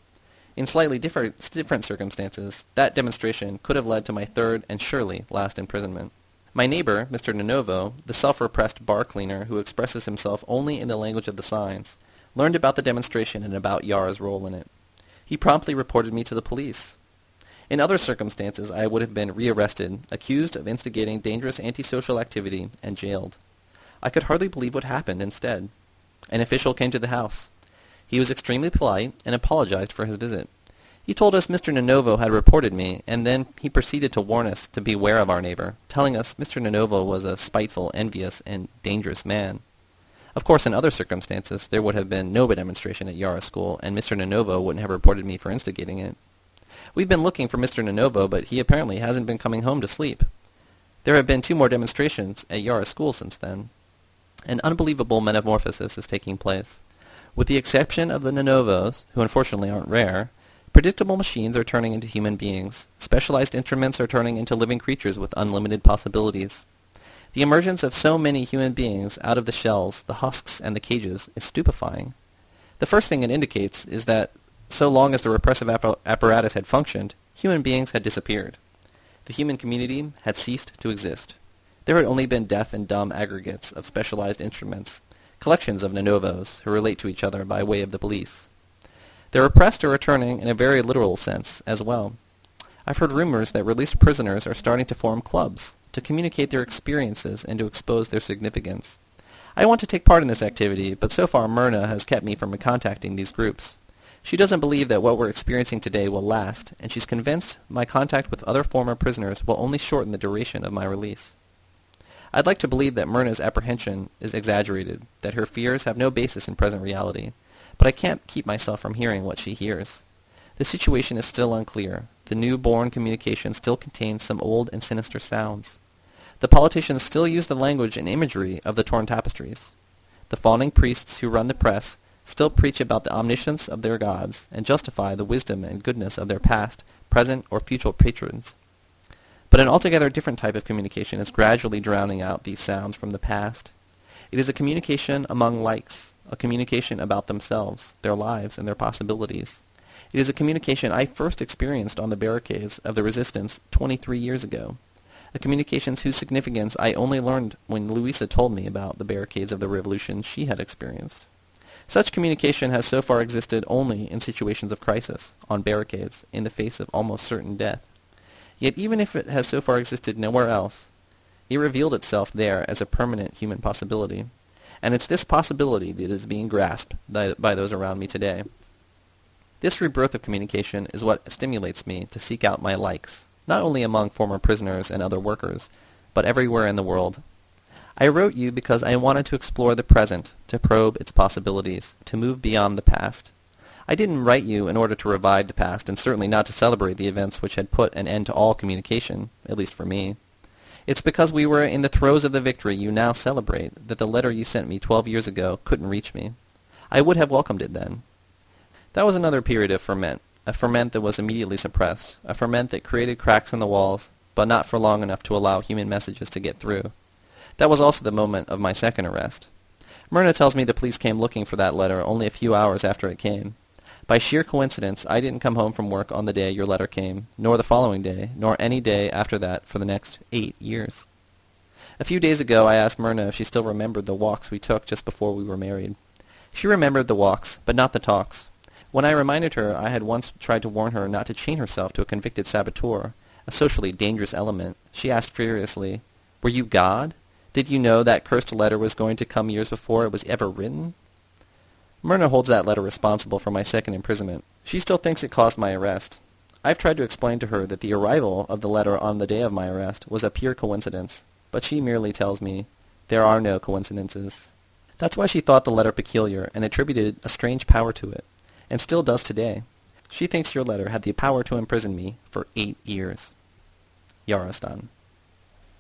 In slightly different, different circumstances, that demonstration could have led to my third and surely last imprisonment. My neighbor, Mr. Nonovo, the self-repressed bar cleaner who expresses himself only in the language of the signs, learned about the demonstration and about Yara's role in it. He promptly reported me to the police. In other circumstances, I would have been rearrested, accused of instigating dangerous antisocial activity, and jailed. I could hardly believe what happened instead. An official came to the house. He was extremely polite and apologized for his visit. He told us Mr. Nonovo had reported me, and then he proceeded to warn us to beware of our neighbor, telling us Mr. Nonovo was a spiteful, envious, and dangerous man. Of course, in other circumstances, there would have been no demonstration at Yara School, and Mr. Nonovo wouldn't have reported me for instigating it. We've been looking for Mr. Nonovo, but he apparently hasn't been coming home to sleep. There have been two more demonstrations at Yara School since then. An unbelievable metamorphosis is taking place. With the exception of the Nonovos, who unfortunately aren't rare, predictable machines are turning into human beings. Specialized instruments are turning into living creatures with unlimited possibilities. The emergence of so many human beings out of the shells, the husks, and the cages is stupefying. The first thing it indicates is that so long as the repressive apparatus had functioned, human beings had disappeared. The human community had ceased to exist. There had only been deaf and dumb aggregates of specialized instruments, collections of Nonovos who relate to each other by way of the police. The repressed are returning in a very literal sense as well. I've heard rumors that released prisoners are starting to form clubs to communicate their experiences and to expose their significance. I want to take part in this activity, but so far Myrna has kept me from contacting these groups. She doesn't believe that what we're experiencing today will last, and she's convinced my contact with other former prisoners will only shorten the duration of my release. I'd like to believe that Myrna's apprehension is exaggerated, that her fears have no basis in present reality, but I can't keep myself from hearing what she hears. The situation is still unclear. The new-born communication still contains some old and sinister sounds. The politicians still use the language and imagery of the torn tapestries. The fawning priests who run the press still preach about the omniscience of their gods and justify the wisdom and goodness of their past, present, or future patrons. But an altogether different type of communication is gradually drowning out these sounds from the past. It is a communication among likes, a communication about themselves, their lives, and their possibilities. It is a communication I first experienced on the barricades of the resistance 23 years ago. A communication whose significance I only learned when Louisa told me about the barricades of the revolution she had experienced. Such communication has so far existed only in situations of crisis, on barricades, in the face of almost certain death. Yet even if it has so far existed nowhere else, it revealed itself there as a permanent human possibility. And it's this possibility that is being grasped by, by those around me today. This rebirth of communication is what stimulates me to seek out my likes, not only among former prisoners and other workers, but everywhere in the world. I wrote you because I wanted to explore the present, to probe its possibilities, to move beyond the past. I didn't write you in order to revive the past, and certainly not to celebrate the events which had put an end to all communication, at least for me. It's because we were in the throes of the victory you now celebrate that the letter you sent me twelve years ago couldn't reach me. I would have welcomed it then. That was another period of ferment, a ferment that was immediately suppressed, a ferment that created cracks in the walls, but not for long enough to allow human messages to get through. That was also the moment of my second arrest. Myrna tells me the police came looking for that letter only a few hours after it came. By sheer coincidence, I didn't come home from work on the day your letter came, nor the following day, nor any day after that for the next eight years. A few days ago I asked Myrna if she still remembered the walks we took just before we were married. She remembered the walks, but not the talks. When I reminded her I had once tried to warn her not to chain herself to a convicted saboteur, a socially dangerous element, she asked furiously, Were you God? Did you know that cursed letter was going to come years before it was ever written? Myrna holds that letter responsible for my second imprisonment. She still thinks it caused my arrest. I've tried to explain to her that the arrival of the letter on the day of my arrest was a pure coincidence. but she merely tells me, there are no coincidences. That's why she thought the letter peculiar and attributed a strange power to it, and still does today. She thinks your letter had the power to imprison me for eight years. Yarostan.